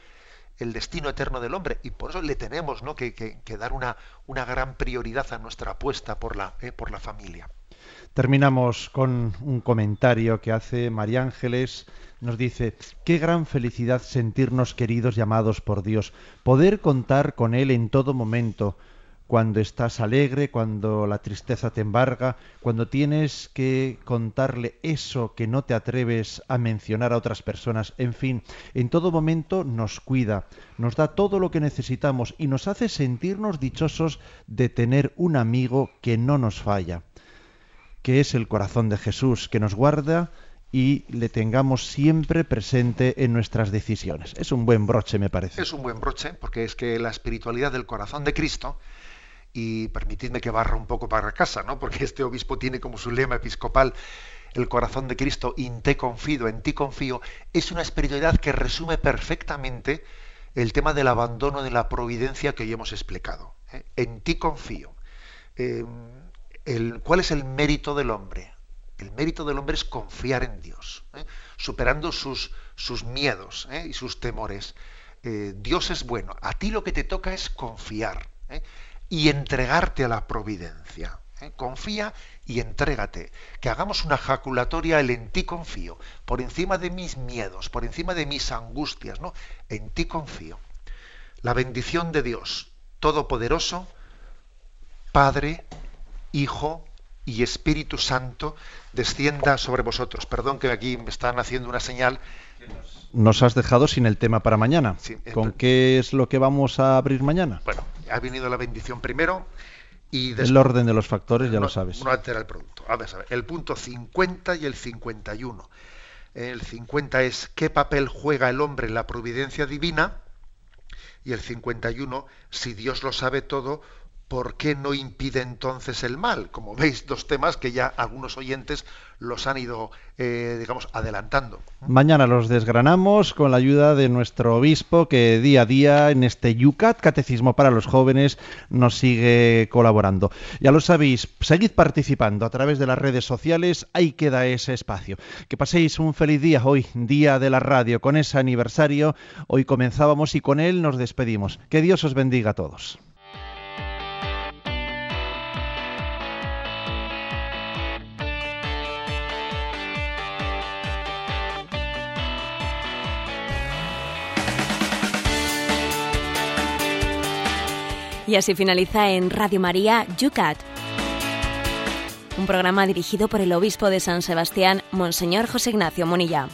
Speaker 4: el destino eterno del hombre y por eso le tenemos ¿no? que, dar una, una, gran prioridad a nuestra apuesta por la, eh, por la familia.
Speaker 2: Terminamos con un comentario que hace María Ángeles. Nos dice, qué gran felicidad sentirnos queridos y amados por Dios, poder contar con Él en todo momento, cuando estás alegre, cuando la tristeza te embarga, cuando tienes que contarle eso que no te atreves a mencionar a otras personas, en fin, en todo momento nos cuida, nos da todo lo que necesitamos y nos hace sentirnos dichosos de tener un amigo que no nos falla, que es el corazón de Jesús, que nos guarda y le tengamos siempre presente en nuestras decisiones. Es un buen broche, me parece.
Speaker 4: Es un buen broche, porque es que la espiritualidad del corazón de Cristo y permitidme que barra un poco para casa, ¿no? Porque este obispo tiene como su lema episcopal el corazón de Cristo, in te confido, en ti confío, es una espiritualidad que resume perfectamente el tema del abandono de la providencia que hoy hemos explicado. ¿eh? En ti confío. Eh, el, ¿Cuál es el mérito del hombre? El mérito del hombre es confiar en Dios, ¿eh? superando sus, sus miedos y sus temores. Dios es bueno. A ti lo que te toca es confiar y entregarte a la providencia. Confía y entrégate. Que hagamos una jaculatoria, el en ti confío, por encima de mis miedos, por encima de mis angustias, ¿no? En ti confío. La bendición de Dios Todopoderoso, Padre, Hijo y Espíritu Santo, descienda sobre vosotros. Perdón que aquí me están haciendo una señal.
Speaker 2: Nos has dejado sin el tema para mañana. ¿Con qué es lo que vamos a abrir mañana?
Speaker 4: Bueno, ha venido la bendición primero
Speaker 2: el orden de los factores ya lo sabes.
Speaker 4: No altera el producto. A ver, a ver, el punto 50 y el 51. El 50 es qué papel juega el hombre en la providencia divina y el 51, si Dios lo sabe todo, ¿por qué no impide entonces el mal? Como veis, dos temas que ya algunos oyentes los han ido, eh, digamos, adelantando.
Speaker 2: Mañana los desgranamos con la ayuda de nuestro obispo que día a día en este Yucat, Catecismo para los Jóvenes, nos sigue colaborando. Ya lo sabéis, seguid participando a través de las redes sociales, ahí queda ese espacio. Que paséis un feliz día hoy, día de la radio, con ese aniversario. Hoy comenzábamos y con él nos despedimos. Que Dios os bendiga a todos.
Speaker 1: Y así finaliza en Radio María Yucat, un programa dirigido por el obispo de San Sebastián, Monseñor José Ignacio Monilla.